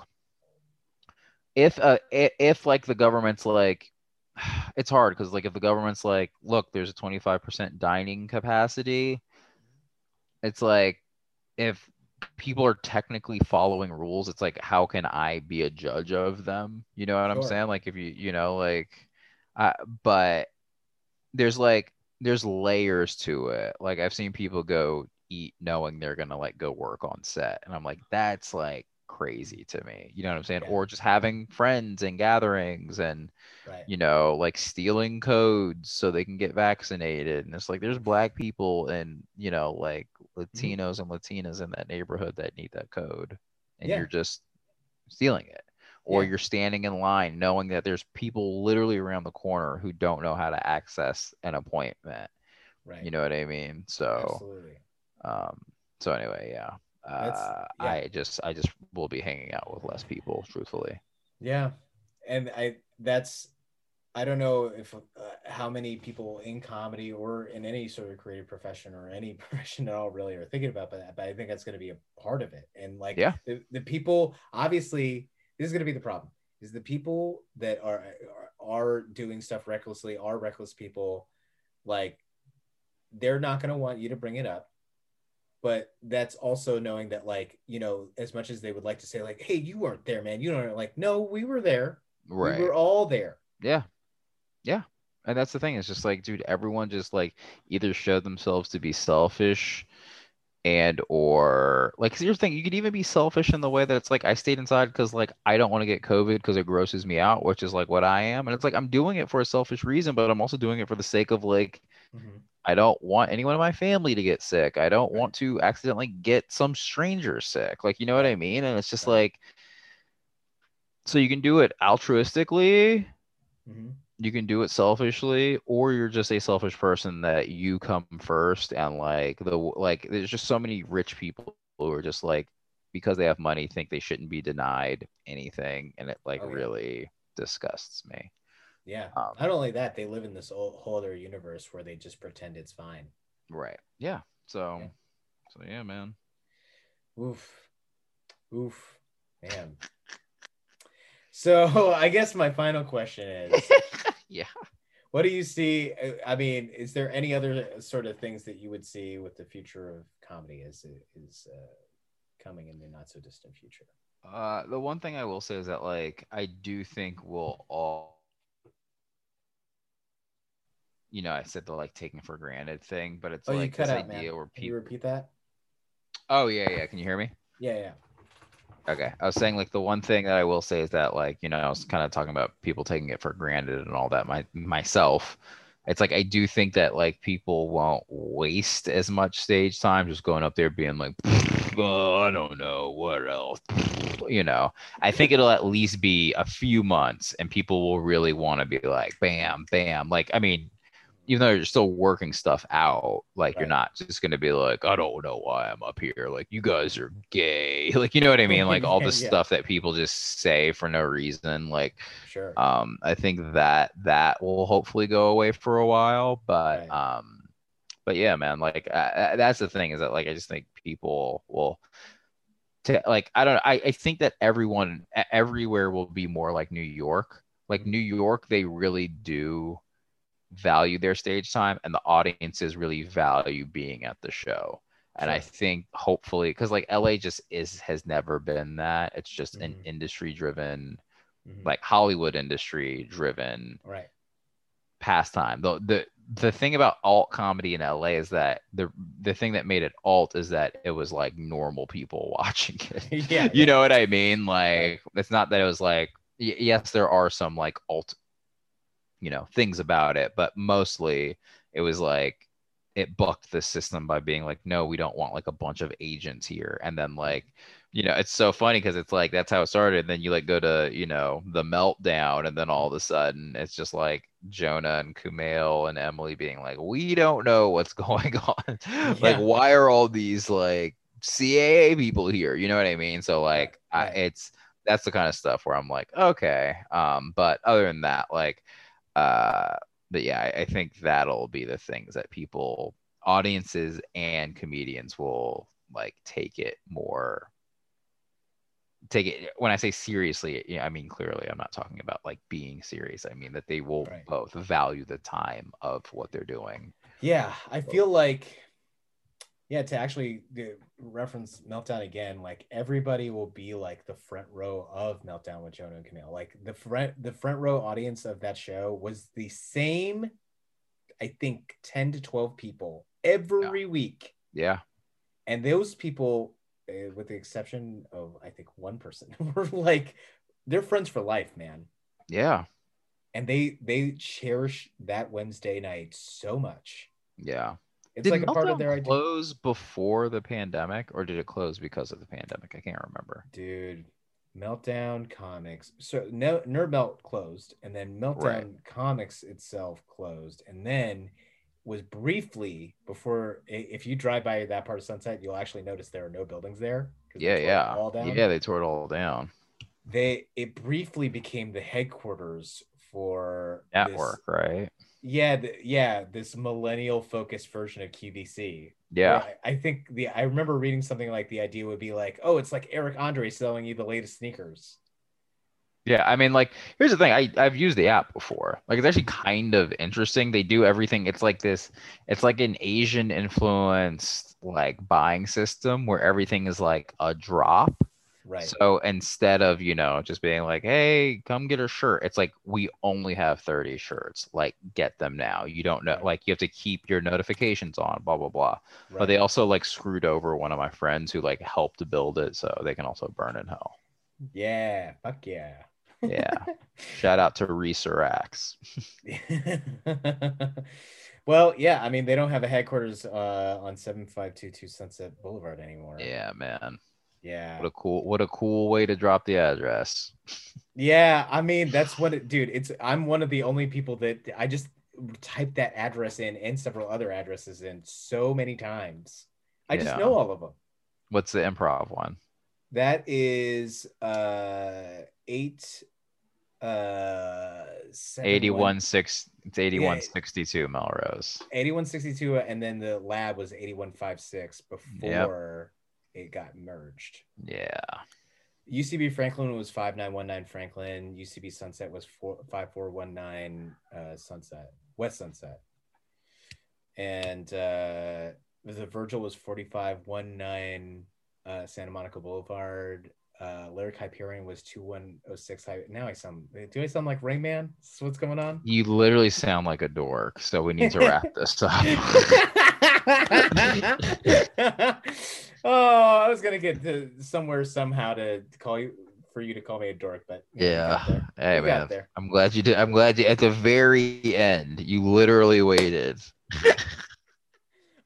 if uh if like the government's like it's hard because like if the government's like look there's a 25% dining capacity it's like if people are technically following rules it's like how can i be a judge of them? You know what i'm saying? Like if you you know like uh, but there's like there's layers to it. Like i've seen people go eat knowing they're gonna like go work on set and i'm like that's like crazy to me you know what i'm saying Yeah. or just having friends and gatherings and right? you know, like stealing codes so they can get vaccinated. And it's like there's black people and, you know, like Mm-hmm. Latinos and Latinas in that neighborhood that need that code. And Yeah. you're just stealing it. Or Yeah. you're standing in line knowing that there's people literally around the corner who don't know how to access an appointment. Right. You know what I mean? So Absolutely. Um so anyway, yeah. Uh, yeah. I just I just will be hanging out with less people, truthfully. Yeah, and I that's I don't know if uh, how many people in comedy or in any sort of creative profession or any profession at all really are thinking about that, but I think that's going to be a part of it. And like, Yeah. the, the people obviously this is going to be the problem is the people that are, are are doing stuff recklessly are reckless people like they're not going to want you to bring it up but that's also knowing that like you know as much as they would like to say like hey you weren't there man you don't like no we were there Right. we were all there Yeah. Yeah. And that's the thing. It's just like, dude, everyone just like either showed themselves to be selfish and or like here's the thing, you could even be selfish in the way that it's like I stayed inside because like I don't want to get COVID because it grosses me out, which is like what I am. And it's like I'm doing it for a selfish reason, but I'm also doing it for the sake of like mm-hmm. I don't want anyone in my family to get sick. I don't want to accidentally get some stranger sick. Like, you know what I mean? And it's just like so you can do it altruistically Mhm. you can do it selfishly or you're just a selfish person that you come first and like the like there's just so many rich people who are just like because they have money think they shouldn't be denied anything and it like Oh, yeah. really disgusts me yeah Um, not only that they live in this whole whole other universe where they just pretend it's fine. Right yeah so Yeah. so yeah man. Oof oof man. So i guess my final question is yeah. what do you see i mean is there any other sort of things that you would see with the future of comedy as it is uh, coming in the not so distant future? Uh the one thing i will say is that like i do think we'll all you know i said the like taking for granted thing but it's oh like this out idea man where can you people repeat that oh yeah yeah can you hear me yeah yeah Okay. I was saying like the one thing that I will say is that like, you know, I was kind of talking about people taking it for granted and all that my myself. It's like I do think that like people won't waste as much stage time just going up there being like, oh, I don't know what else. You know, I think it'll at least be a few months and people will really want to be like, bam, bam. Like, I mean, even though you're still working stuff out, like you're not just gonna be like, I don't know why I'm up here. Like you guys are gay. Like you know what I mean? Like all the Yeah. stuff that people just say for no reason. Like sure um, I think that that will hopefully go away for a while. But Right. um, but yeah, man. Like uh, that's the thing is that like I just think people will. To, like I don't know. I, I think that everyone everywhere will be more like New York. Like. New York, they really do value their stage time and the audiences really value being at the show and i think hopefully because like la just is has never been that it's just an Mhm. industry driven Mhm. like hollywood industry driven right pastime the the the thing about alt comedy in la is that the the thing that made it alt is that it was like normal people watching it yeah you yeah. know what I mean? Like, it's not that it was like, yes, there are some like alt, you know, things about it, but mostly it was like it bucked the system by being like, no, we don't want like a bunch of agents here. And then like, you know, it's so funny because it's like that's how it started. And then you like go to, you know, the meltdown, and then all of a sudden it's just like Jonah and Kumail and Emily being like, we don't know what's going on. like, why are all these like CAA people here? You know what I mean? So like, I, it's that's the kind of stuff where I'm like, okay. Um, but other than that, like, uh, but yeah, I, I think that'll be the things that people, audiences, and comedians will like take it more. Take it when I say seriously, yeah, I mean clearly. I'm not talking about like being serious. I mean that they will Right. both value the time of what they're doing. Yeah, I feel like, yeah, to actually reference Meltdown again, like everybody will be like the front row of Meltdown with Jonah and Kumail. Like the front, the front row audience of that show was the same, I think, ten to twelve people every week, Yeah, and those people, uh, with the exception of I think one person, were like they're friends for life, man. yeah, And they they cherish that Wednesday night so much. yeah. It's did like a part of Meltdown their identity. close before the pandemic, or did it close because of the pandemic? I can't remember. Dude, Meltdown Comics. So no, Nerd Melt closed, and then Meltdown Right. Comics itself closed, and then was briefly before. If you drive by that part of Sunset, you'll actually notice there are no buildings there. Yeah, yeah, all down. yeah. They tore it all down. They it briefly became the headquarters for this- Network, right? Yeah, the, yeah, this millennial focused version of QVC. Yeah. I, I think the I remember reading something like the idea would be like, oh, it's like Eric Andre selling you the latest sneakers. Yeah, I mean, like, here's the thing. I I've used the app before. Like, it's actually kind of interesting. They do everything. It's like this. It's like an Asian influenced like buying system where everything is like a drop. Right. So instead of you know just being like, hey, come get a shirt, it's like we only have 30 shirts. Like, get them now. You don't know. Right. Like, you have to keep your notifications on. Blah blah blah. right. But they also like screwed over one of my friends who like helped build it, so they can also burn in hell. yeah, fuck yeah. Yeah. Shout out to Resurax. well, yeah, I mean they don't have a headquarters uh, on 7522 Sunset Boulevard anymore. Yeah, man. Yeah. What a cool what a cool way to drop the address. Yeah, I mean that's what it dude, it's I'm one of the only people that I just typed that address in and several other addresses in so many times. I just know all of them. What's the improv one? That is uh eight uh seven, 81 6 it's 81 Yeah. Melrose. 8162 and then the lab was 8156 before it got merged. Yeah. UCB Franklin was 5919 Franklin. UCB Sunset was four, 5419 uh, Sunset, West Sunset. And uh, the Virgil was 4519 uh, Santa Monica Boulevard. Uh, Lyric Hyperion was 2106. Now I sound, do I sound like Rain Man? Is what's going on? You literally sound like a dork, so we need to wrap this up. oh, I was gonna get to somewhere somehow to call you for you to call me a dork, but you know, we got yeah. Hey We man. there. I'm glad you did. I'm glad you at the very end you literally waited.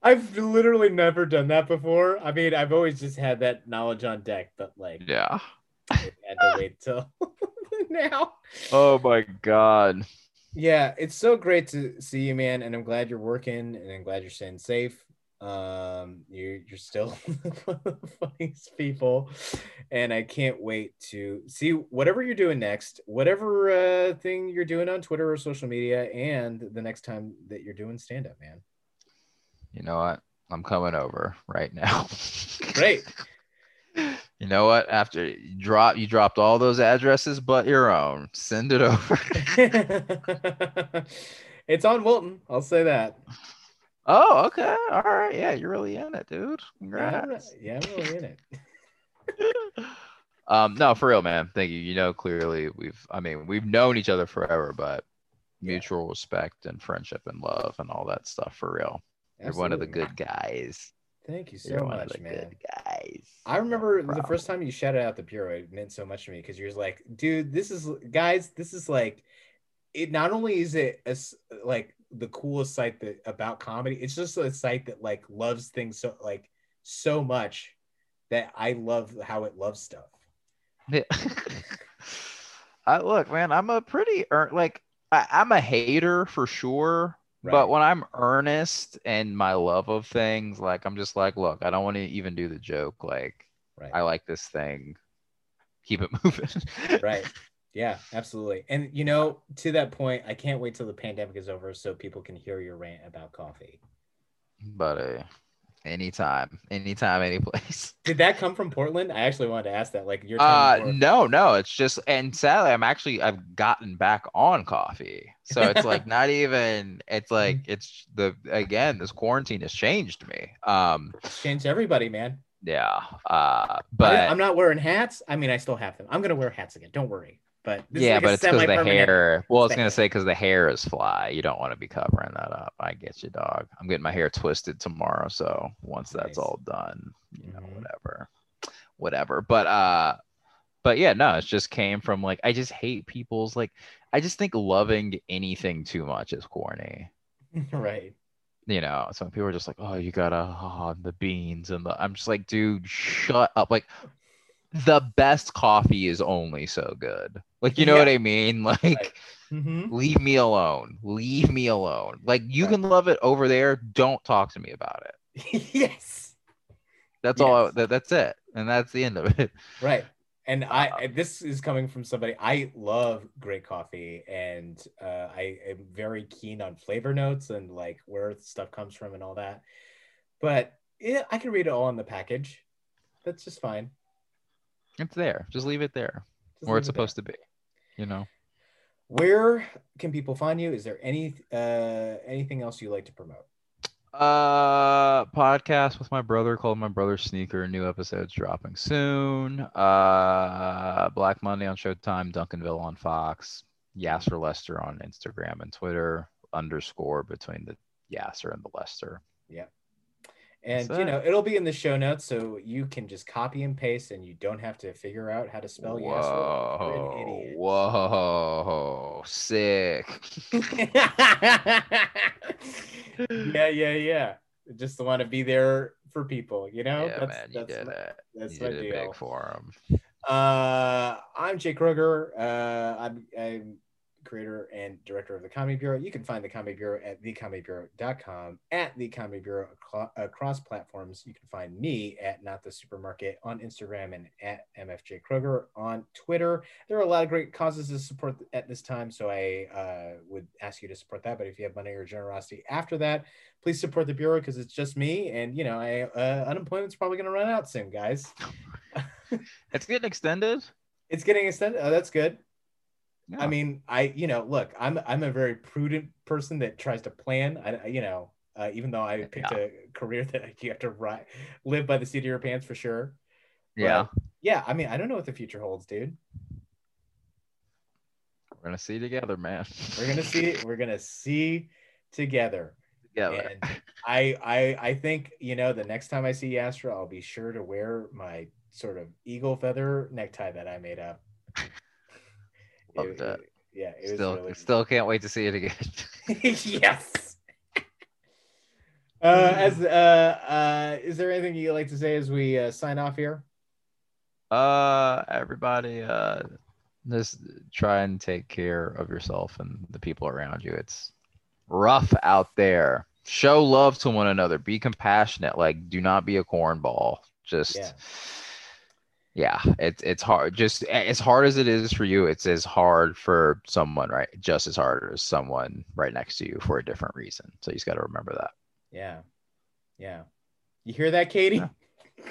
I've literally never done that before. I mean, I've always just had that knowledge on deck, but like, Yeah. I had to wait till now. Oh my god. Yeah, it's so great to see you, man, and I'm glad you're working, and I'm glad you're staying safe. Um, you're you're still one of the funniest people, and I can't wait to see whatever you're doing next, whatever uh, thing you're doing on Twitter or social media, and the next time that you're doing stand up, man. You know what? I'm coming over right now. Great. You know what? After you drop, you dropped all those addresses, but your own. Send it over. it's on Wilton. I'll say that. Oh, okay. All right. Yeah, you're really in it, dude. Congrats. yeah, I'm really in it. um, no, for real, man. Thank you. You know, clearly we've, I mean, we've known each other forever, but Yeah. mutual respect and friendship and love and all that stuff for real. You're one of the good guys. Thank you so You're one much, of the man. good guys. I remember the first time you shouted out the bureau, it meant so much to me because you're like, dude, this is guys, this is like, it not only is it as like the coolest site that about comedy. It's just a site that like loves things so like so much that I love how it loves stuff. Yeah. I look, man, I'm a pretty like I, I'm a hater for sure. Right. But when I'm earnest and my love of things, like I'm just like, look, I don't want to even do the joke. Like Right. I like this thing. Keep it moving. right. Yeah, absolutely. And you know, to that point, I can't wait till the pandemic is over so people can hear your rant about coffee. but uh, anytime, anytime, any place. Did that come from Portland? I actually wanted to ask that. Like your Uh, time no, no, it's just, and sadly, I'm actually, I've gotten back on coffee. So it's like not even, it's like, it's the, again, this quarantine has changed me. Um, It's changed everybody, man. yeah. Uh, but I'm not wearing hats. I mean, I still have them. I'm gonna wear hats again. Don't worry. But this is yeah, like but it's because the hair, well, I was gonna say because the hair is fly. You don't want to be covering that up. I get you, dog. I'm getting my hair twisted tomorrow. So once that's all done, you know, Mhm. whatever, whatever. But, uh, but yeah, no, it just came from like, I just hate people's like, I just think loving anything too much is corny. right. You know, so when people are just like, oh, you gotta, oh, the beans and the, I'm just like, dude, shut up. Like, the best coffee is only so good. Like, you know Yeah. what I mean? Like, Mhm. leave me alone. Leave me alone. Like, you Right. can love it over there. Don't talk to me about it. yes. That's all. Yes. That, that's it. And that's the end of it. Right. And Uh, I this is coming from somebody I love great coffee and uh, I am very keen on flavor notes and like where stuff comes from and all that. But yeah, I can read it all in the package. That's just fine. It's there. Just leave it there Just where it's it supposed to be. You know? Where can people find you? Is there any uh anything else you like to promote? Uh, podcast with my brother called My Brother Sneaker. New episodes dropping soon. Uh, Black Monday on Showtime. Duncanville on Fox. Yassir Lester on Instagram and Twitter. Underscore between the Yasser and the Lester. And you know, it'll be in the show notes so you can just copy and paste and you don't have to figure out how to spell. You're Whoa, whoa, sick. yeah, yeah, yeah. Just want to be there for people, you know? yeah, man, you did my, it. That's you my did deal. big for him. Uh, I'm Jake Kroger. Uh, I'm, I'm creator and director of the Comedy Bureau. You can find the Comedy Bureau at thecomedybureau.com, at the Comedy Bureau across platforms. You can find me at Not the Supermarket on Instagram and at MFJ Kroger on Twitter. There are a lot of great causes to support at this time, so I uh, would ask you to support that. But if you have money or generosity after that, please support the Bureau because it's just me, and you know, I uh, unemployment's probably going to run out soon, guys. It's getting extended. It's getting extended. Oh, that's good. Yeah. I mean, I you know, look, I'm I'm a very prudent person that tries to plan. I you know, uh, even though I picked a career that you have to ri live by the seat of your pants for sure. yeah, Yeah, I mean, I don't know what the future holds, dude. we're gonna see together, man. We're gonna see. We're gonna see together. together. And I I I think you know the next time I see Astra, I'll be sure to wear my sort of eagle feather necktie that I made up. Loved it. Yeah, it was Still, really still can't wait to see it again. yes. Uh, as uh, uh, is there anything you'd like to say as we uh, sign off here? uh, everybody, uh, just try and take care of yourself and the people around you. It's rough out there. Show love to one another. Be compassionate. Like, do not be a cornball. Just. Yeah. Yeah, it's it's hard. Just as hard as it is for you, it's as hard for someone, right? Just as hard as someone right next to you for a different reason. So you just got to remember that. Yeah, yeah. You hear that, Katie? Yeah.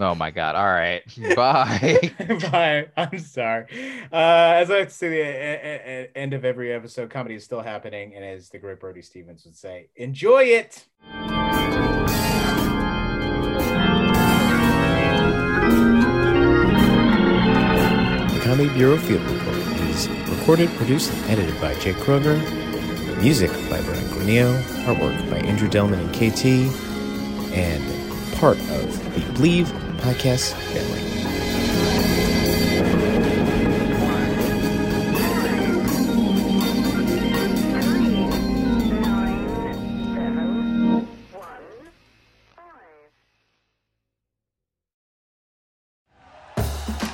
Oh my God! All right, bye. Bye. I'm sorry. Uh, as I like to say, the a- a- a- end of every episode, comedy is still happening, and as the great Brody Stevens would say, enjoy it. Comedy Bureau Field Report is recorded, produced, and edited by Jake Kroger. Music by Brian Granillo. Artwork by Andrew Delman and KT. And part of the Bleav podcast family.